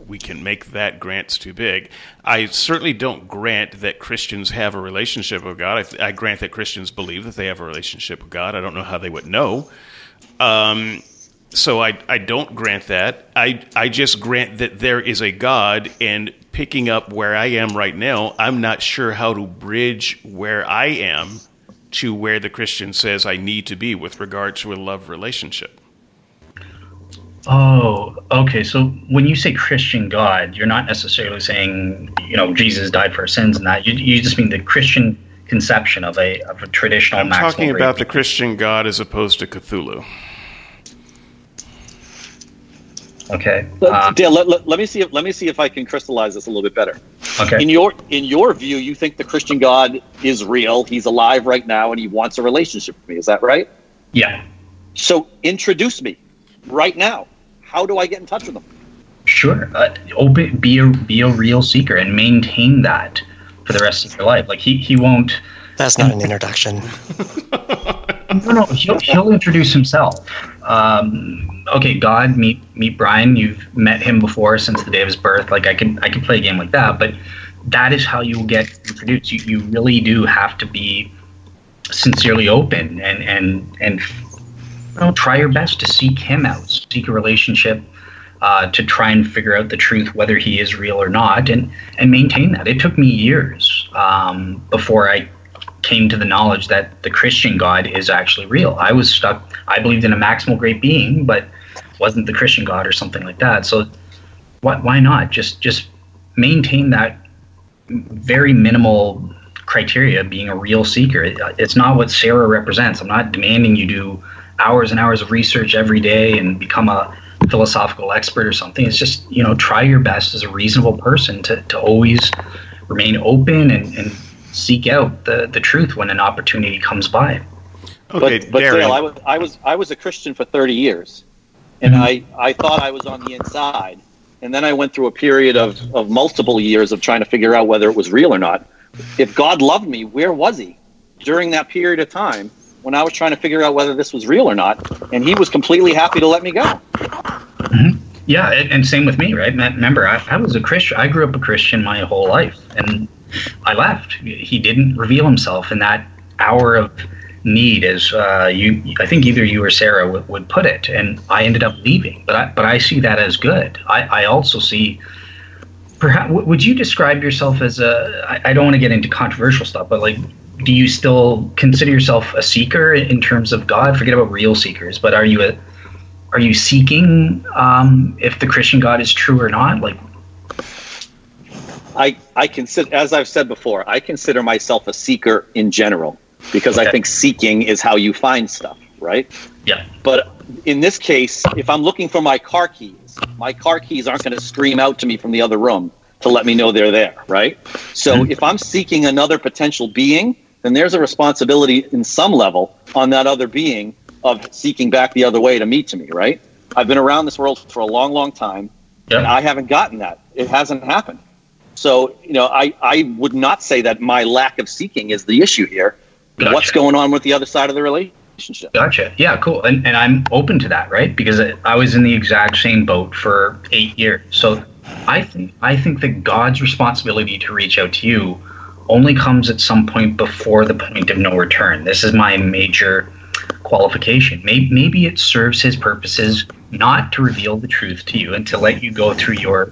we can make that grants too big. I certainly don't grant that Christians have a relationship with God. I, I grant that Christians believe that they have a relationship with God. I don't know how they would know. Um, so I, I don't grant that. I, I just grant that there is a God, and picking up where I am right now, I'm not sure how to bridge where I am to where the Christian says I need to be with regard to a love relationship. Oh, okay. So when you say Christian God, you're not necessarily saying, you know, Jesus died for our sins and that. You, you just mean the Christian conception of a, of a traditional. I'm talking about the Christian God as opposed to Cthulhu. Okay. Um, Dale, let, let, let, me see if let me see if I can crystallize this a little bit better. Okay. In your in your view, you think the Christian God is real. He's alive right now, and he wants a relationship with me. Is that right? Yeah. So introduce me right now. How do I get in touch with him? Sure. Uh, open. Be a be a real seeker and maintain that for the rest of your life. Like he he won't. That's not an introduction. no, no. He'll he'll introduce himself. Um, okay, God, meet meet Brian. You've met him before since the day of his birth. Like I can I can play a game like that, but that is how you will get introduced. You you really do have to be sincerely open and and and you know, try your best to seek him out, seek a relationship. Uh, to try and figure out the truth, whether he is real or not, and and maintain that. It took me years um, before I came to the knowledge that the Christian God is actually real. I was stuck. I believed in a maximal great being, but wasn't the Christian God or something like that. So why why not just just maintain that very minimal criteria of being a real seeker. It, uh, it's not what Sarah represents. I'm not demanding you do hours and hours of research every day and become a philosophical expert or something. It's just, you know, try your best as a reasonable person to, to always remain open and, and seek out the, the truth when an opportunity comes by. Okay, but, but Dale, I was I was I was a Christian for thirty years, and mm-hmm. I I thought I was on the inside, and then I went through a period of of multiple years of trying to figure out whether it was real or not. If God loved me, where was He during that period of time when I was trying to figure out whether this was real or not? And He was completely happy to let me go. Mm-hmm. Yeah, and same with me, right? Remember, I, I was a Christian. I grew up a Christian my whole life, and I left. He didn't reveal himself in that hour of need, as uh, you, I think either you or Sarah would, would put it, and I ended up leaving. But I, but I see that as good. I, I also see. Perhaps would you describe yourself as a? I, I don't want to get into controversial stuff, but like, do you still consider yourself a seeker in terms of God? Forget about real seekers, but are you a? Are you seeking um, if the Christian God is true or not? Like, I, I consider, as I've said before, I consider myself a seeker in general because okay. I think seeking is how you find stuff, right? Yeah. But in this case, if I'm looking for my car keys, my car keys aren't going to scream out to me from the other room to let me know they're there, right? So mm-hmm. if I'm seeking another potential being, then there's a responsibility in some level on that other being of seeking back the other way to meet to me, right? I've been around this world for a long, long time, and I haven't gotten that. It hasn't happened. So, you know, I, I would not say that my lack of seeking is the issue here. Gotcha. What's going on with the other side of the relationship? Gotcha. Yeah, cool. And, and I'm open to that, right? Because I was in the exact same boat for eight years. So I think I think that God's responsibility to reach out to you only comes at some point before the point of no return. This is my major qualification. Maybe, maybe it serves his purposes not to reveal the truth to you and to let you go through your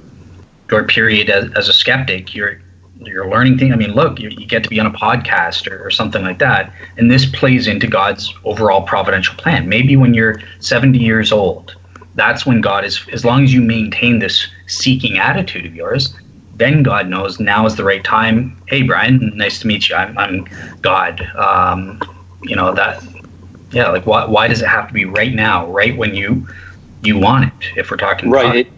your period as, as a skeptic, you're you're learning things. I mean, look, you, you get to be on a podcast or, or, something like that, and this plays into God's overall providential plan. Maybe when you're 70 years old, that's when God is. As long as you maintain this seeking attitude of yours, then God knows now is the right time. Hey, Brian, nice to meet you. I'm, I'm God. Um, you know that. Yeah, like why? Why does it have to be right now? Right when you you want it? If we're talking right.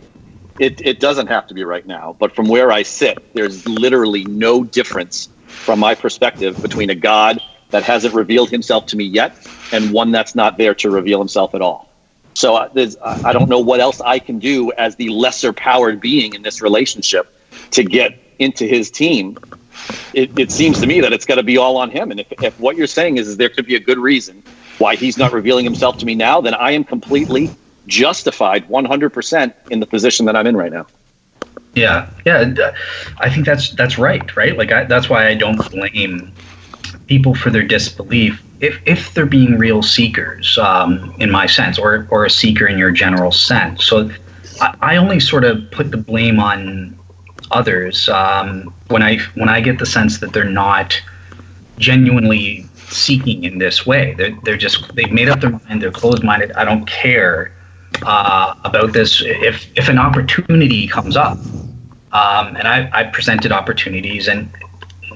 It, it doesn't have to be right now, but from where I sit, there's literally no difference from my perspective between a God that hasn't revealed himself to me yet and one that's not there to reveal himself at all. So uh, I don't know what else I can do as the lesser powered being in this relationship to get into his team. It, it seems to me that it's got to be all on him. And if, if what you're saying is, is there could be a good reason why he's not revealing himself to me now, then I am completely justified 100% in the position that I'm in right now. Yeah, yeah, I think that's that's right, right? Like I, that's why I don't blame people for their disbelief if if they're being real seekers, um, in my sense, or or a seeker in your general sense. So I, I only sort of put the blame on others um, when I when I get the sense that they're not genuinely seeking in this way. They're, they're just they've made up their mind. They're closed minded. I don't care uh, about this. If if an opportunity comes up, um, and I I presented opportunities, and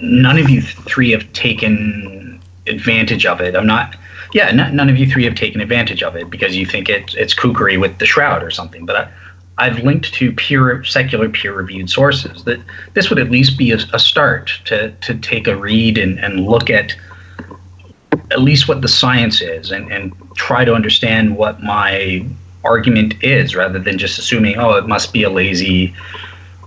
none of you three have taken advantage of it. I'm not. Yeah, n- none of you three have taken advantage of it because you think it, it's kookery with the shroud or something. But I, I've linked to peer secular peer reviewed sources that this would at least be a, a, start to, to take a read and, and look at at least what the science is and, and try to understand what my argument is rather than just assuming oh it must be a lazy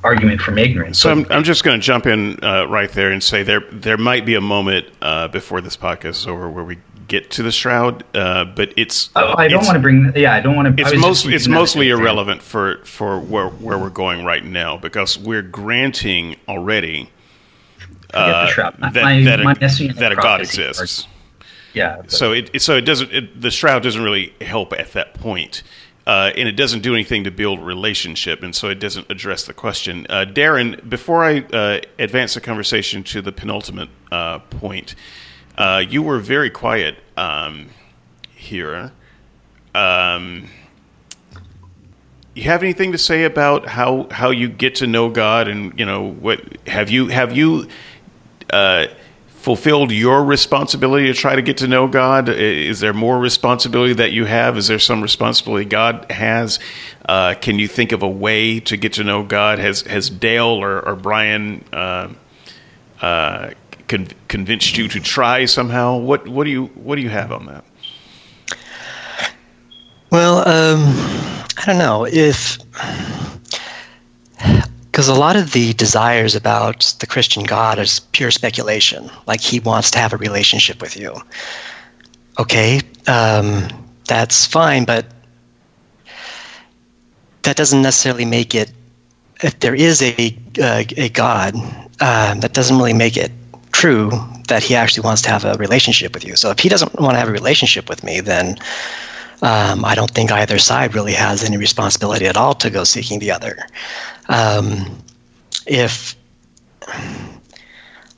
argument from ignorance. So I'm, I'm just going to jump in uh, right there and say there there might be a moment uh, before this podcast is over where we get to the shroud, uh, but it's. Oh, I don't want to bring. Yeah, I don't want to. It's most. It's mostly irrelevant for for where where we're going right now because we're granting already uh, that my, that, my a, that a God exists. Yeah. So it so it doesn't. It, the shroud doesn't really help at that point. Uh, and it doesn't do anything to build relationship, and so it doesn't address the question. Uh, Darren, before I uh, advance the conversation to the penultimate uh, point, uh, you were very quiet um, here. Um, you have anything to say about how how you get to know God, and you know what have you have you uh, fulfilled your responsibility to try to get to know God? Is there more responsibility that you have? Is there some responsibility God has? Uh, can you think of a way to get to know God? Has has Dale or, or Brian uh, uh, con- convinced you to try somehow? What what do you what do you have on that? Well, um, I don't know if because a lot of the desires about the Christian God is pure speculation. Like he wants to have a relationship with you. Okay, um, that's fine, but that doesn't necessarily make it. If there is a uh, a God, uh, that doesn't really make it true that he actually wants to have a relationship with you. So if he doesn't want to have a relationship with me, then um, I don't think either side really has any responsibility at all to go seeking the other. Um, if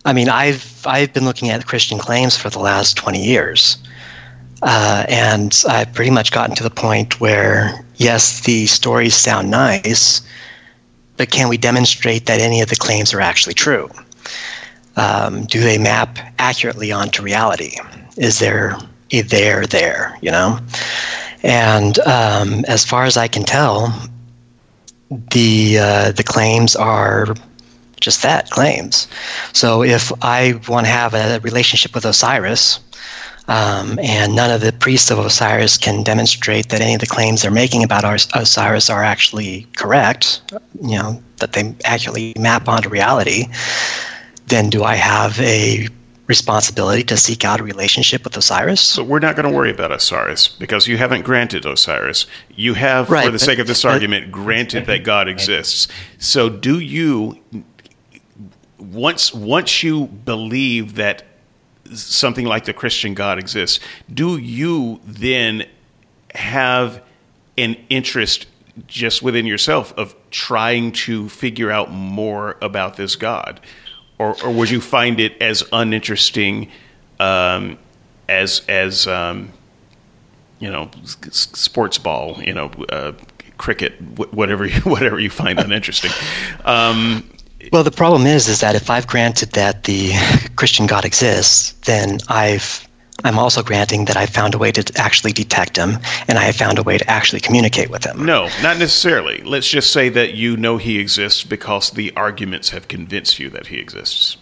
I mean, I've I've been looking at Christian claims for the last twenty years, uh, and I've pretty much gotten to the point where yes, the stories sound nice, but can we demonstrate that any of the claims are actually true? Um, do they map accurately onto reality? Is there a there there? You know, and um, as far as I can tell, the uh, the claims are just that claims. So if I want to have a relationship with Osiris, um, and none of the priests of Osiris can demonstrate that any of the claims they're making about Osiris are actually correct, you know, that they accurately map onto reality, then do I have a responsibility to seek out a relationship with Osiris. But we're not going to worry about Osiris because you haven't granted Osiris. You have, right, for the but, sake of this argument, granted that God exists. So do you once once you believe that something like the Christian God exists, do you then have an interest just within yourself of trying to figure out more about this God? Or, or would you find it as uninteresting um, as as um, you know sports ball, you know, uh, cricket, whatever you, whatever you find uninteresting. Um, well, the problem is, is that if I've granted that the Christian God exists, then I've I'm also granting that I found a way to actually detect him and I have found a way to actually communicate with him. No, not necessarily. Let's just say that you know he exists because the arguments have convinced you that he exists.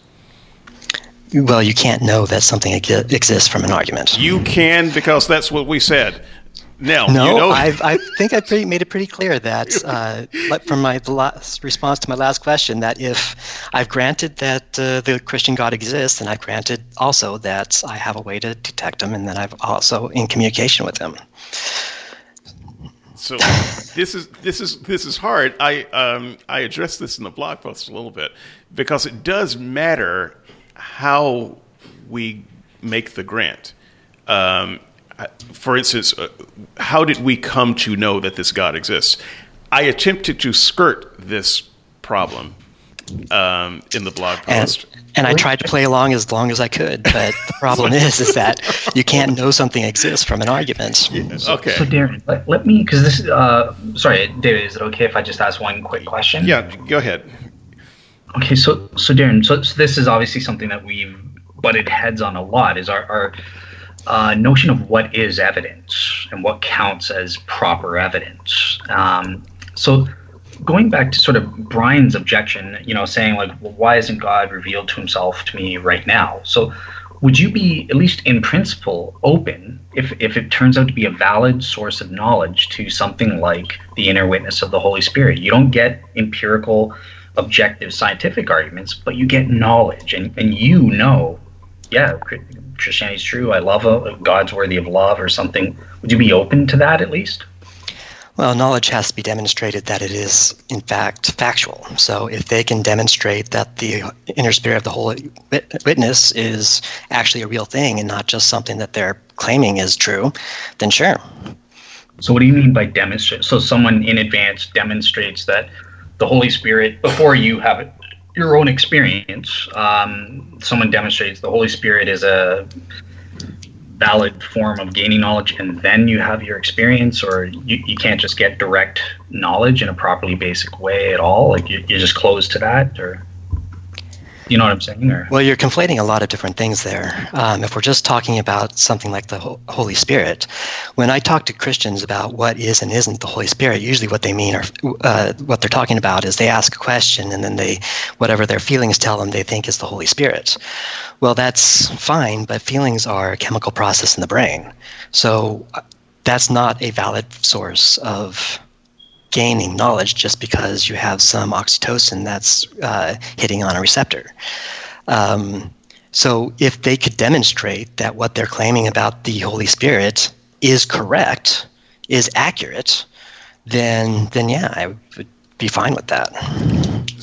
Well, you can't know that something exists from an argument. You can because that's what we said. Now, no, you know- I've, I think I pretty made it pretty clear that uh, from my last response to my last question that if I've granted that uh, the Christian God exists, then I've granted also that I have a way to detect him, and then I've also in communication with him. So this is this is this is hard. I um, I addressed this in the blog post a little bit because it does matter how we make the grant Um, for instance, uh, how did we come to know that this God exists? I attempted to skirt this problem um, in the blog post. And, and I tried to play along as long as I could, but the problem is, is that you can't know something exists from an argument. Yeah, okay. So, Darren, let, let me, because this, uh, sorry, David, is it okay if I just ask one quick question? Yeah, go ahead. Okay, so so Darren, so, so this is obviously something that we've butted heads on a lot. Is our, our uh, notion of what is evidence and what counts as proper evidence. Um, so going back to sort of Brian's objection, you know, saying like, well, why isn't God revealed to himself to me right now? So would you be at least in principle open if, if it turns out to be a valid source of knowledge to something like the inner witness of the Holy Spirit? You don't get empirical, objective scientific arguments, but you get knowledge and, and you know, yeah, Christianity is true. I love a, God's worthy of love or something. Would you be open to that at least? Well, knowledge has to be demonstrated that it is, in fact, factual. So if they can demonstrate that the inner spirit of the Holy Witness is actually a real thing and not just something that they're claiming is true, then sure. So what do you mean by demonstrate? So someone in advance demonstrates that the Holy Spirit, before you have your own experience, um, someone demonstrates the Holy Spirit is a valid form of gaining knowledge and then you have your experience or you, you can't just get direct knowledge in a properly basic way at all. Like you, you're just closed to that or you know what I'm saying? Or? Well, you're conflating a lot of different things there. Um, if we're just talking about something like the Holy Spirit, when I talk to Christians about what is and isn't the Holy Spirit, usually what they mean or uh, what they're talking about is they ask a question and then they, whatever their feelings tell them, they think is the Holy Spirit. Well, that's fine, but feelings are a chemical process in the brain. So uh, that's not a valid source of gaining knowledge just because you have some oxytocin that's uh, hitting on a receptor. Um, so if they could demonstrate that what they're claiming about the Holy Spirit is correct, is accurate, then then yeah, I would be fine with that.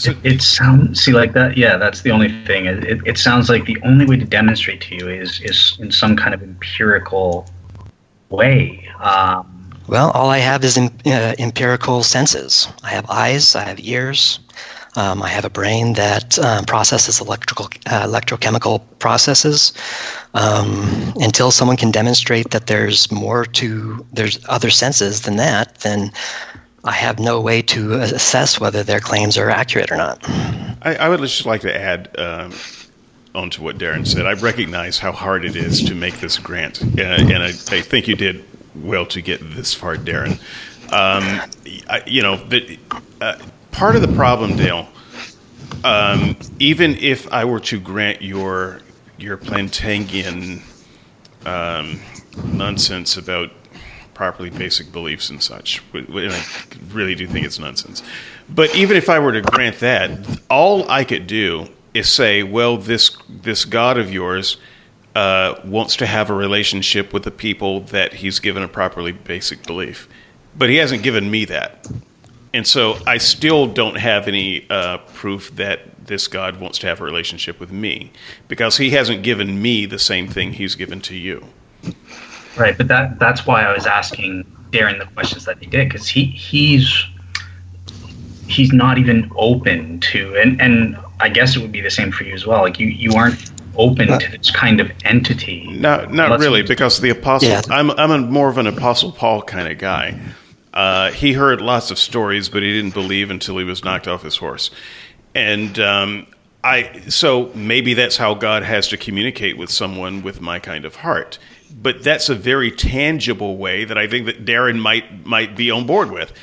It, it sounds see like that. Yeah, that's the only thing. It, it, it sounds like the only way to demonstrate to you is is in some kind of empirical way. Um, well, all I have is in, uh, empirical senses. I have eyes, I have ears, um, I have a brain that um, processes electrical, uh, electrochemical processes. Um, until someone can demonstrate that there's more to, there's other senses than that, then I have no way to assess whether their claims are accurate or not. I, I would just like to add um, onto what Darren said. I recognize how hard it is to make this grant, uh, and I, I think you did well to get this far, Darren. Um, I, you know, the, uh, part of the problem, Dale, um, even if I were to grant your your Plantingian um, nonsense about properly basic beliefs and such, and I really do think it's nonsense. But even if I were to grant that, all I could do is say, well, this this God of yours uh, wants to have a relationship with the people that he's given a properly basic belief. But he hasn't given me that. And so I still don't have any uh, proof that this God wants to have a relationship with me because he hasn't given me the same thing he's given to you. Right, but that that's why I was asking Darren the questions that he did because he he's he's not even open to and and I guess it would be the same for you as well. Like you you aren't open uh, to this kind of entity. No, not really, because the apostle. Yeah. I'm I'm a more of an apostle Paul kind of guy. Uh, he heard lots of stories, but he didn't believe until he was knocked off his horse, and um, I. So maybe that's how God has to communicate with someone with my kind of heart. But that's a very tangible way that I think that Darren might might be on board with.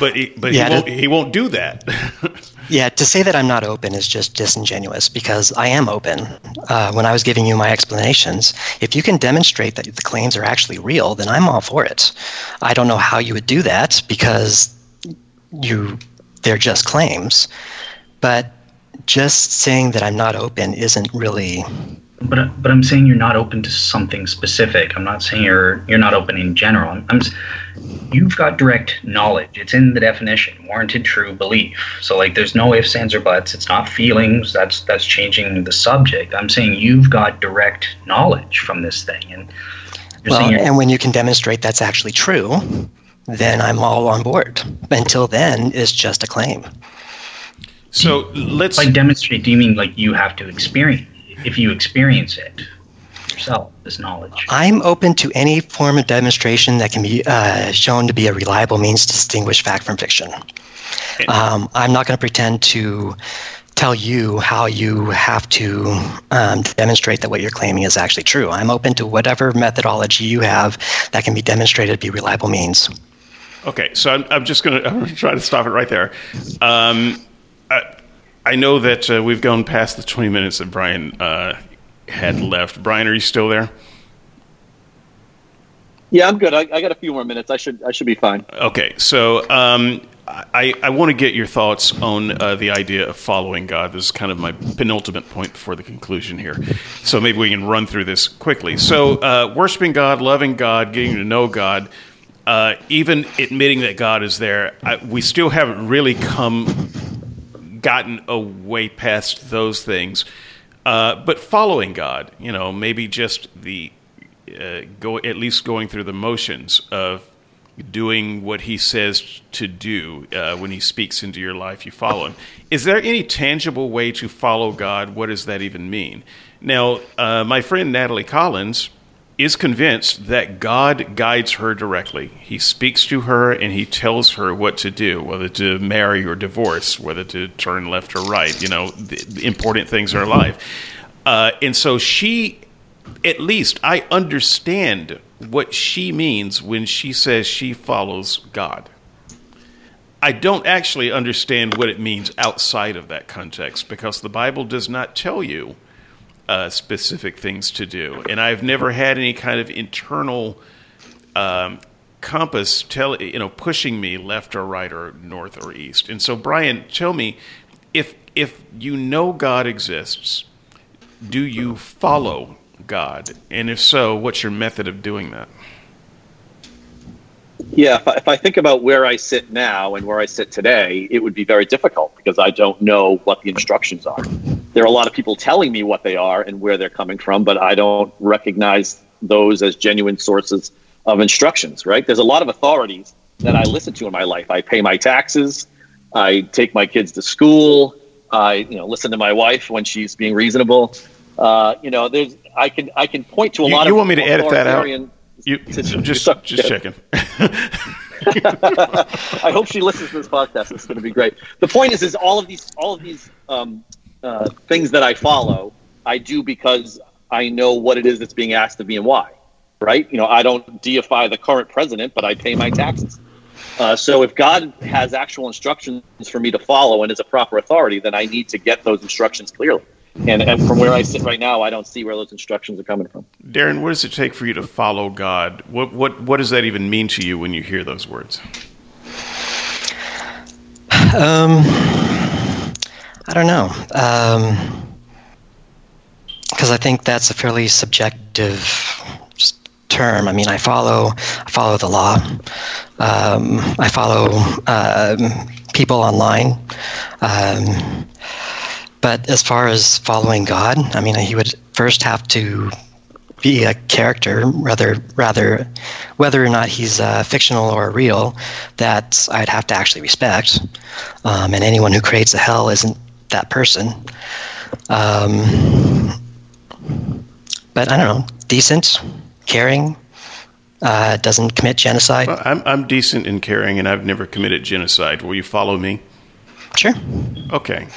But he, but yeah, he, won't, he won't do that. Yeah, to say that I'm not open is just disingenuous because I am open. Uh, when I was giving you my explanations, if you can demonstrate that the claims are actually real, then I'm all for it. I don't know how you would do that because you they're just claims, but just saying that I'm not open isn't really. But but I'm saying you're not open to something specific. I'm not saying you're you're not open in general. I'm, I'm you've got direct knowledge. It's in the definition, warranted true belief. So like there's no ifs, ands, or buts. It's not feelings. That's that's changing the subject. I'm saying you've got direct knowledge from this thing. And well, and when you can demonstrate that's actually true, then I'm all on board. Until then, it's just a claim. So let's by demonstrate. Do you mean like you have to experience? If you experience it, yourself, this knowledge? I'm open to any form of demonstration that can be uh, shown to be a reliable means to distinguish fact from fiction. Um, I'm not going to pretend to tell you how you have to um, demonstrate that what you're claiming is actually true. I'm open to whatever methodology you have that can be demonstrated to be reliable means. Okay, so I'm, I'm just going to try to stop it right there. Um, I, I, know that uh, we've gone past the 20 minutes that Brian uh, had left. Brian, are you still there? Yeah, I'm good. I, I, got a few more minutes. I should I should be fine. Okay, so um, I I want to get your thoughts on uh, the idea of following God. This is kind of my penultimate point before the conclusion here. So maybe we can run through this quickly. So uh, worshiping God, loving God, getting to know God. Uh, even admitting that God is there, I, we still haven't really come gotten away past those things. Uh, but following God, you know, maybe just the uh, go at least going through the motions of doing what He says to do uh, when He speaks into your life. You follow Him. Is there any tangible way to follow God? What does that even mean? Now, uh, my friend Natalie Collins is convinced that God guides her directly. He speaks to her and he tells her what to do, whether to marry or divorce, whether to turn left or right, you know, the, important things in her life. Uh, and so she, at least, I understand what she means when she says she follows God. I don't actually understand what it means outside of that context because the Bible does not tell you uh, specific things to do, and I've never had any kind of internal um, compass tell you know pushing me left or right or north or east. And so, Brian, tell me if if you know God exists, do you follow God? And if so, what's your method of doing that? Yeah, if I, if I, think about where I sit now and where I sit today, it would be very difficult because I don't know what the instructions are. There are a lot of people telling me what they are and where they're coming from, but I don't recognize those as genuine sources of instructions, right? There's a lot of authorities that I listen to in my life. I pay my taxes, I take my kids to school, I you know listen to my wife when she's being reasonable. Uh, you know, there's I can I can point to a you, lot you of. You want me to edit that out? You, just just checking. I hope she listens to this podcast. It's going to be great. The point is, is all of these all of these um, uh, things that I follow, I do because I know what it is that's being asked of me and why. Right? You know, I don't deify the current president, but I pay my taxes. Uh, so if God has actual instructions for me to follow and is a proper authority, then I need to get those instructions clearly. And, and from where I sit right now, I don't see where those instructions are coming from. Darren, what does it take for you to follow God? What what what does that even mean to you when you hear those words? Um, I don't know. Because um, I think that's a fairly subjective term. I mean, I follow I follow the law. Um, I follow uh, people online. Um, but as far as following God, I mean, he would first have to be a character, rather, rather, whether or not he's uh, fictional or real, that I'd have to actually respect. Um, and anyone who creates a hell isn't that person. Um, but I don't know, decent, caring, uh, doesn't commit genocide. Well, I'm, I'm decent and caring, and I've never committed genocide. Will you follow me? Sure. Okay.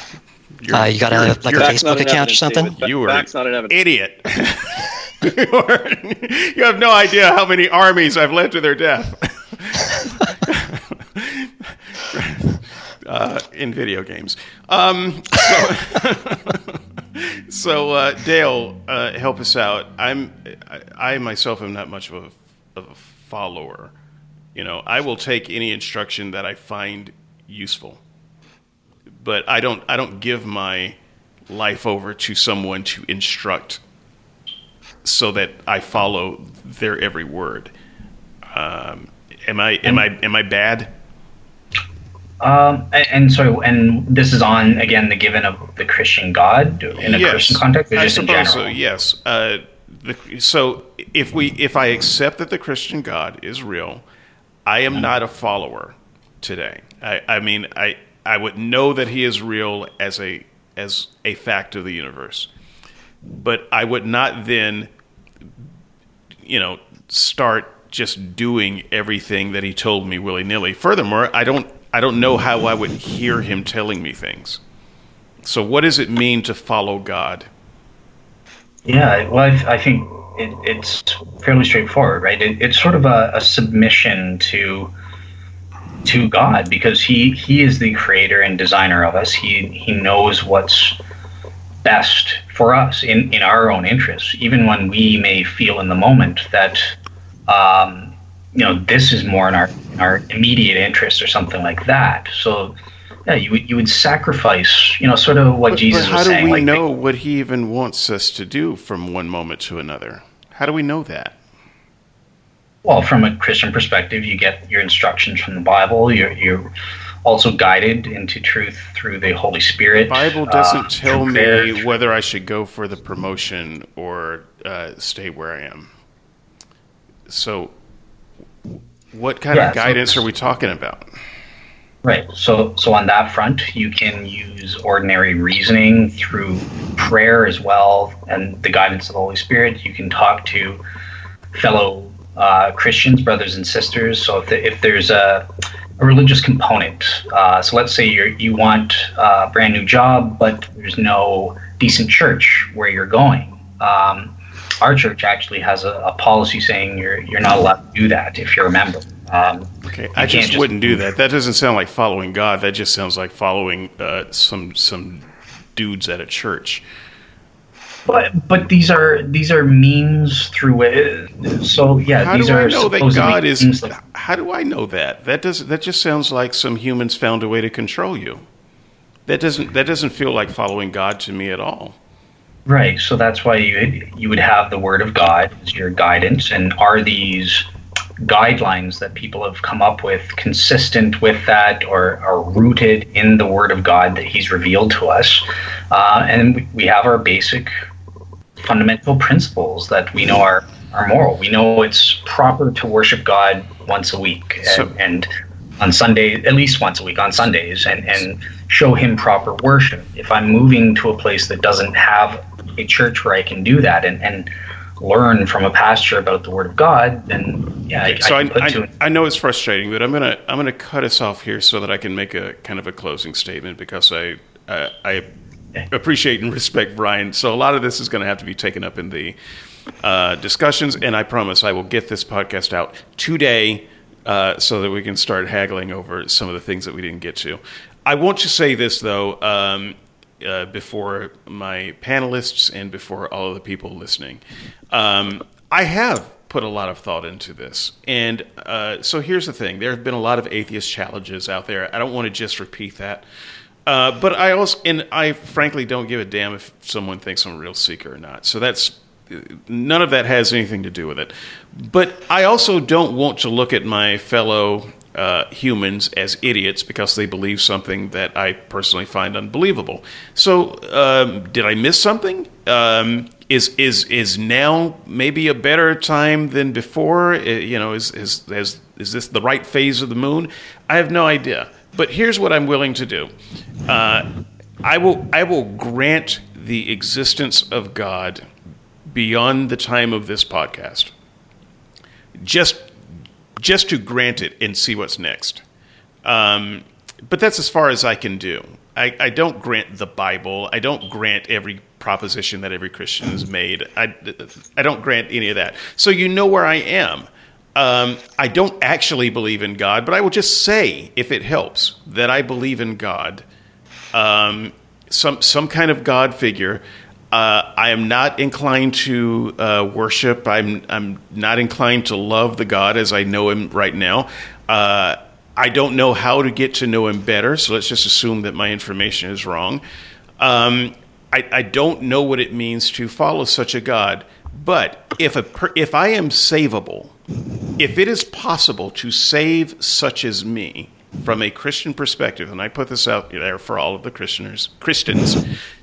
Uh, you got a like a Facebook account or something? You were an idiot. you have no idea how many armies I've led to their death. uh, in video games. Um, so, so uh, Dale, uh, help us out. I'm, I, I, myself am not much of a, of a follower. You know, I will take any instruction that I find useful but I don't I don't give my life over to someone to instruct so that I follow their every word. Um, Am I am I am I bad? Um, and, and so, and this is on again the given of the Christian God in a yes, Christian context, I suppose general? so. Yes. Uh, the, so if we if I accept that the Christian God is real, I am not a follower today. I, I mean, I I would know that He is real as a as a fact of the universe, but I would not then, you know, start just doing everything that He told me willy nilly. Furthermore, I don't I don't know how I would hear Him telling me things. So, what does it mean to follow God? Yeah, well, I, I think it, it's fairly straightforward, right? It, it's sort of a, a submission to to God because he he is the creator and designer of us. He he knows what's best for us in in our own interests, even when we may feel in the moment that um, you know this is more in our in our immediate interest or something like that. So. Yeah, you would you would sacrifice, you know, sort of what But, Jesus but how was do saying. we like, know what He even wants us to do from one moment to another? How do we know that? Well, from a Christian perspective, you get your instructions from the Bible. You're, you're also guided into truth through the Holy Spirit. The Bible doesn't uh, tell me prayer. whether I should go for the promotion or uh, stay where I am. So, what kind Yeah, of so- guidance are we talking about? Right. So, so on that front, you can use ordinary reasoning through prayer as well, and the guidance of the Holy Spirit. You can talk to fellow uh, Christians, brothers and sisters. So, if, the, if there's a, a religious component, uh, so let's say you you want a brand new job, but there's no decent church where you're going. Um, our church actually has a, a policy saying you're you're not allowed to do that if you're a member. Um, Okay, I can't just wouldn't do that. That doesn't sound like following God. That just sounds like following uh, some some dudes at a church. But but these are these are means through it. So yeah, How these do are I know that God is? How do I know that? That does that just sounds like some humans found a way to control you. That doesn't that doesn't feel like following God to me at all. Right. So that's why you you would have the Word of God as your guidance, and are these guidelines that people have come up with consistent with that, or are rooted in the Word of God that He's revealed to us? Uh, and we- have our basic fundamental principles that we know are are moral. We know it's proper to worship God once a week, and, So- and on Sunday, at least once a week on Sundays, and, and show Him proper worship. If I'm moving to a place that doesn't have a church where I can do that and, and learn from a pastor about the Word of God, then yeah, I, so I I, I, know it's frustrating, but I'm gonna I'm gonna cut us off here so that I can make a kind of a closing statement because I uh, I appreciate and respect Brian. So a lot of this is going to have to be taken up in the uh, discussions, and I promise I will get this podcast out today uh, so that we can start haggling over some of the things that we didn't get to. I want to say this though. Um, uh, before my panelists and before all of the people listening. Um, I have put a lot of thought into this. And uh, so here's the thing there have been a lot of atheist challenges out there. I don't want to just repeat that. Uh, but I also, and I frankly don't give a damn if someone thinks I'm a real seeker or not. So that's none of that has anything to do with it. But I also don't want to look at my fellow uh, humans as idiots because they believe something that I personally find unbelievable. So, um, did I miss something? Um, is is is now maybe a better time than before? Uh, You know, is is is is this the right phase of the moon? I have no idea. But here's what I'm willing to do. Uh, I will I will grant the existence of God beyond the time of this podcast. Just just to grant it and see what's next. Um, but that's as far as I can do. I, I don't grant the Bible. I don't grant every proposition that every Christian has made. I, I don't grant any of that. So you know where I am. Um, I don't actually believe in God, but I will just say, if it helps, that I believe in God, um, some some kind of God figure. Uh, I am not inclined to uh, worship. I'm I'm not inclined to love the God as I know Him right now. Uh, I don't know how to get to know Him better, so let's just assume that my information is wrong. Um, I, I don't know what it means to follow such a God. But if a per, if I am savable, if it is possible to save such as me from a Christian perspective, and I put this out there for all of the Christianers, Christians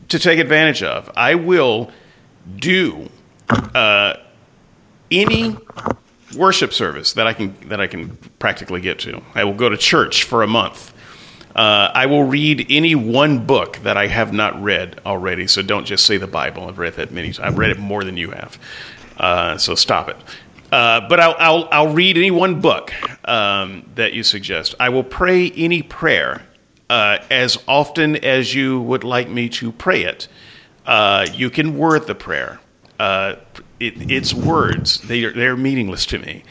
to take advantage of, I will do uh, any worship service that I can that I can practically get to. I will go to church for a month. Uh, I will read any one book that I have not read already. So don't just say the Bible. I've read that many. times. I've read it more than you have. Uh, so stop it. Uh, but I'll, I'll, I'll read any one book um, that you suggest. I will pray any prayer uh, as often as you would like me to pray it. Uh, you can word the prayer. Uh, it, it's words. They are, they're meaningless to me.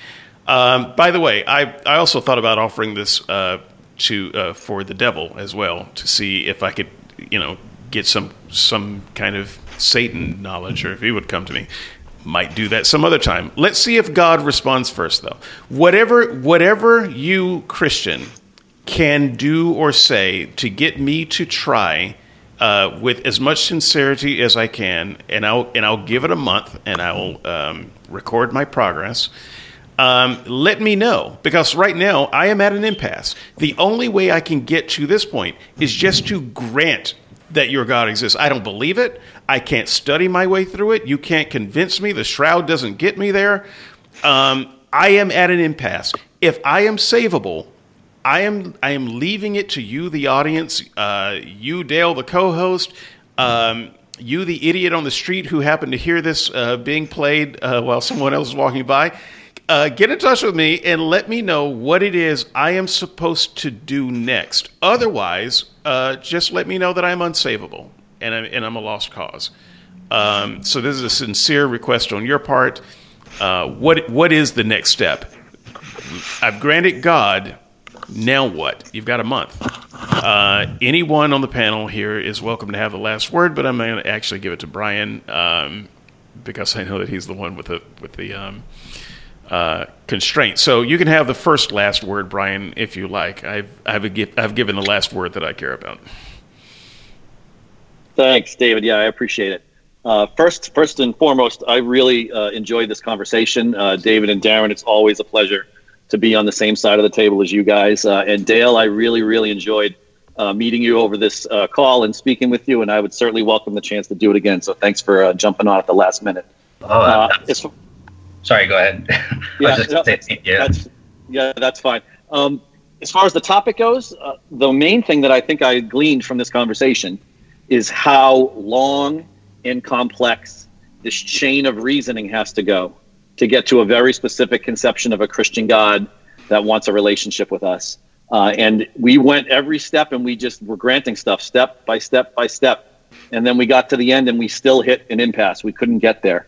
Um, by the way, I, I also thought about offering this uh, to uh, for the devil as well to see if I could, you know, get some some kind of Satan knowledge or if he would come to me. Might do that some other time. Let's see if God responds first, though. Whatever whatever you Christian can do or say to get me to try uh, with as much sincerity as I can, and I'll and I'll give it a month, and I'll um, record my progress. Um, let me know because right now I am at an impasse. The only way I can get to this point is just to grant that your God exists. I don't believe it. I can't study my way through it. You can't convince me. The shroud doesn't get me there. Um, I am at an impasse. If I am savable, I am I am leaving it to you, the audience, uh, you, Dale, the co-host, um, you, the idiot on the street who happened to hear this uh, being played uh, while someone else is walking by. Uh, get in touch with me and let me know what it is I am supposed to do next. Otherwise, uh, just let me know that I'm unsavable and I'm, and I'm a lost cause. Um, so this is a sincere request on your part. Uh, what what is the next step? I've granted God now what? You've got a month. Uh, anyone on the panel here is welcome to have the last word, but I'm going to actually give it to Brian um, because I know that he's the one with the with the um, uh, constraint. So you can have the first last word, Brian, if you like. I've I've, I've given the last word that I care about. Thanks, David. Yeah, I appreciate it. Uh, first, first and foremost, I really uh, enjoyed this conversation, uh, David and Darren. It's always a pleasure to be on the same side of the table as you guys. Uh, and Dale, I really, really enjoyed uh, meeting you over this uh, call and speaking with you, and I would certainly welcome the chance to do it again. So thanks for uh, jumping on at the last minute. Oh, uh, sorry, go ahead. yeah, no, yeah. That's, yeah, that's fine. Um, as far as the topic goes, uh, the main thing that I think I gleaned from this conversation is how long and complex this chain of reasoning has to go to get to a very specific conception of a Christian God that wants a relationship with us. Uh, and we went every step and we just were granting stuff step by step by step. And then we got to the end and we still hit an impasse. We couldn't get there.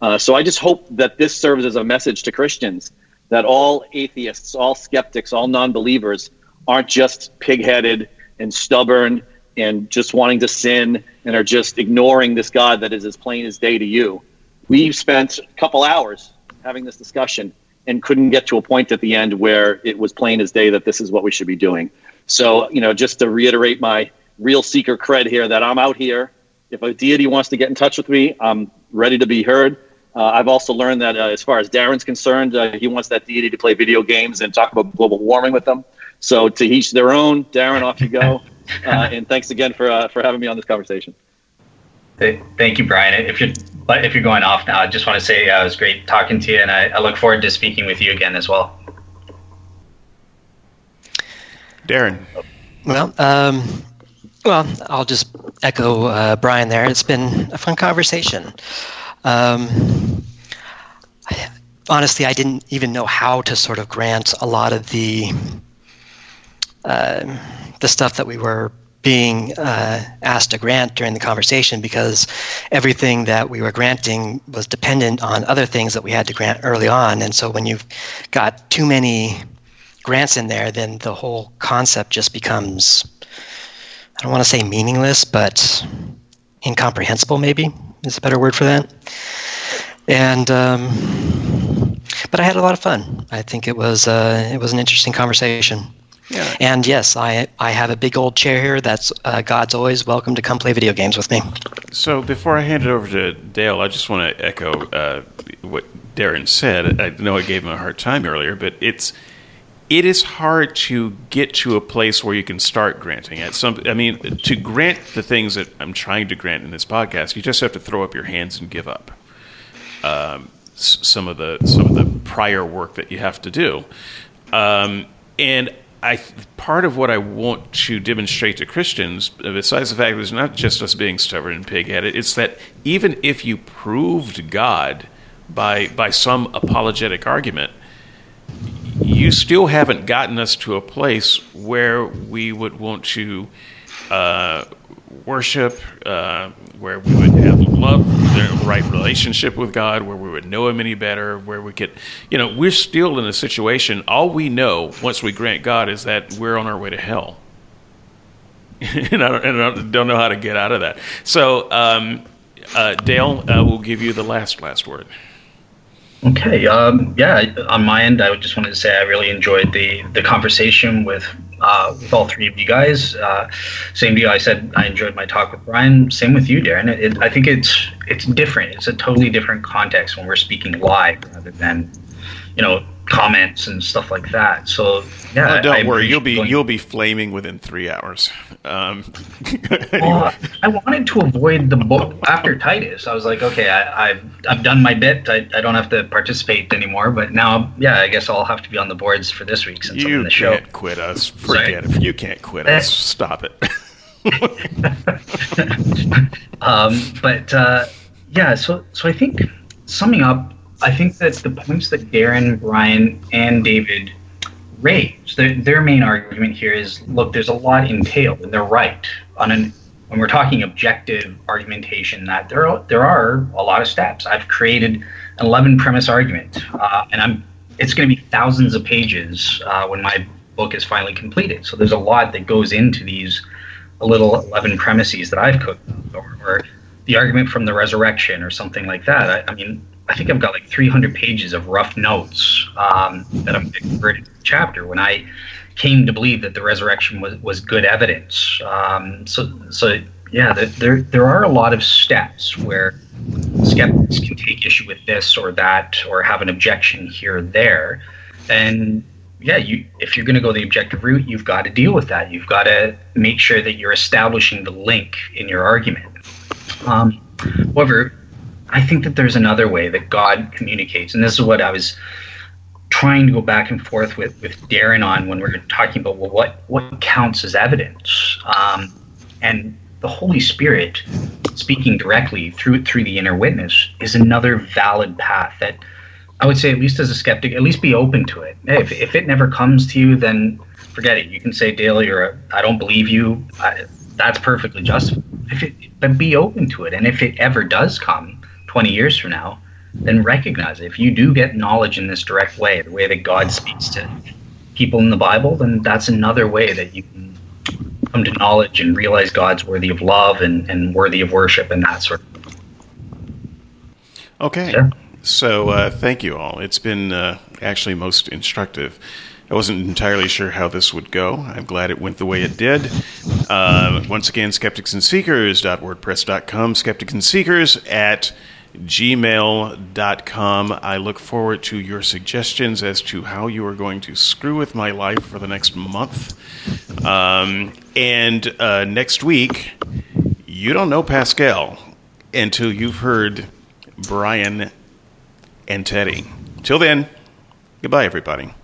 Uh, so I just hope that this serves as a message to Christians that all atheists, all skeptics, all non believers aren't just pig headed and stubborn and just wanting to sin and are just ignoring this God that is as plain as day to you we spent a couple hours having this discussion and couldn't get to a point at the end where it was plain as day that this is what we should be doing. So, you know, just to reiterate my real seeker cred here that I'm out here. If a deity wants to get in touch with me, I'm ready to be heard. Uh, I've also learned that uh, as far as Darren's concerned, uh, he wants that deity to play video games and talk about global warming with them. So to each their own. Darren, off you go. Uh, and thanks again for uh, for having me on this conversation. Thank you, Brian. If you're but if you're going off now, I just want to say uh, it was great talking to you, and I, I look forward to speaking with you again as well. Darren. Well, um, well, I'll just echo uh, Brian there. It's been a fun conversation. Um, honestly, I didn't even know how to sort of grant a lot of the uh, the stuff that we were being uh, asked to grant during the conversation because everything that we were granting was dependent on other things that we had to grant early on. And so when you've got too many grants in there, then the whole concept just becomes, I don't want to say meaningless, but incomprehensible, maybe is a better word for that. And, um, but I had a lot of fun. I think it was, uh, it was an interesting conversation. Yeah. And yes, I I have a big old chair here. That's uh, God's always welcome to come play video games with me. So before I hand it over to Dale, I just want to echo uh, what Darren said. I know I gave him a hard time earlier, but it's it is hard to get to a place where you can start granting it. Some, I mean, to grant the things that I'm trying to grant in this podcast, you just have to throw up your hands and give up um, some of the some of the prior work that you have to do. Um, and I part of what I want to demonstrate to Christians, besides the fact that it's not just us being stubborn and pig-headed, it's that even if you proved God by by some apologetic argument, you still haven't gotten us to a place where we would want to uh, worship, uh, where we would have love, the right relationship with God, where we would know Him any better, where we could, you know, we're still in a situation. All we know once we grant God is that we're on our way to hell. and, I don't, and I don't know how to get out of that. So, um, uh, Dale, uh, will give you the last last word. Okay. Um, yeah. On my end, I just wanted to say I really enjoyed the the conversation with uh, with all three of you guys. Uh, same you. I said I enjoyed my talk with Brian. Same with you, Darren. It, I think it's it's different. It's a totally different context when we're speaking live rather than you know comments and stuff like that. So yeah, oh, don't I worry, you'll be going, you'll be flaming within three hours. Um, anyway. well, I wanted to avoid the book after Titus. I was like, okay, I, have I've done my bit. I, I don't have to participate anymore. But now, yeah, I guess I'll have to be on the boards for this week since you I'm in the show. can't quit us. Forget Sorry. it. You can't quit us. Stop it. um, but uh, yeah, so so I think summing up I think that the points that Darren, Brian, and David raise, their, their main argument here is look, there's a lot entailed, and they're right. On an, when we're talking objective argumentation, that there are, there are a lot of steps. I've created an 11 premise argument, uh, and I'm it's going to be thousands of pages uh, when my book is finally completed. So there's a lot that goes into these little 11 premises that I've cooked or, or the argument from the resurrection, or something like that. I, I mean, I think I've got like 300 pages of rough notes um, that I'm converted chapter when I came to believe that the resurrection was, was good evidence. Um, so, so yeah, there, there are a lot of steps where skeptics can take issue with this or that or have an objection here or there. And yeah, you if you're going to go the objective route, you've got to deal with that. You've got to make sure that you're establishing the link in your argument. Um, however, I think that there's another way that God communicates, and this is what I was trying to go back and forth with with Darren on when we are talking about well, what what counts as evidence, um, and the Holy Spirit speaking directly through through the inner witness is another valid path that I would say at least as a skeptic, at least be open to it. If if it never comes to you, then forget it. You can say, Dale, you're a, I don't believe you. I, that's perfectly justified. If it, but be open to it, and if it ever does come, 20 years from now, then recognize it. If you do get knowledge in this direct way, the way that God speaks to people in the Bible, then that's another way that you can come to knowledge and realize God's worthy of love and, and worthy of worship and that sort of thing. Okay. Sure. So uh, thank you all. It's been uh, actually most instructive. I wasn't entirely sure how this would go. I'm glad it went the way it did. Uh, once again, skepticsandseekers.wordpress.com, skeptics and seekers at gmail.com. I look forward to your suggestions as to how you are going to screw with my life for the next month. Um, and uh, next week, you don't know Pascal until you've heard Brian and Teddy. Till then, goodbye, everybody.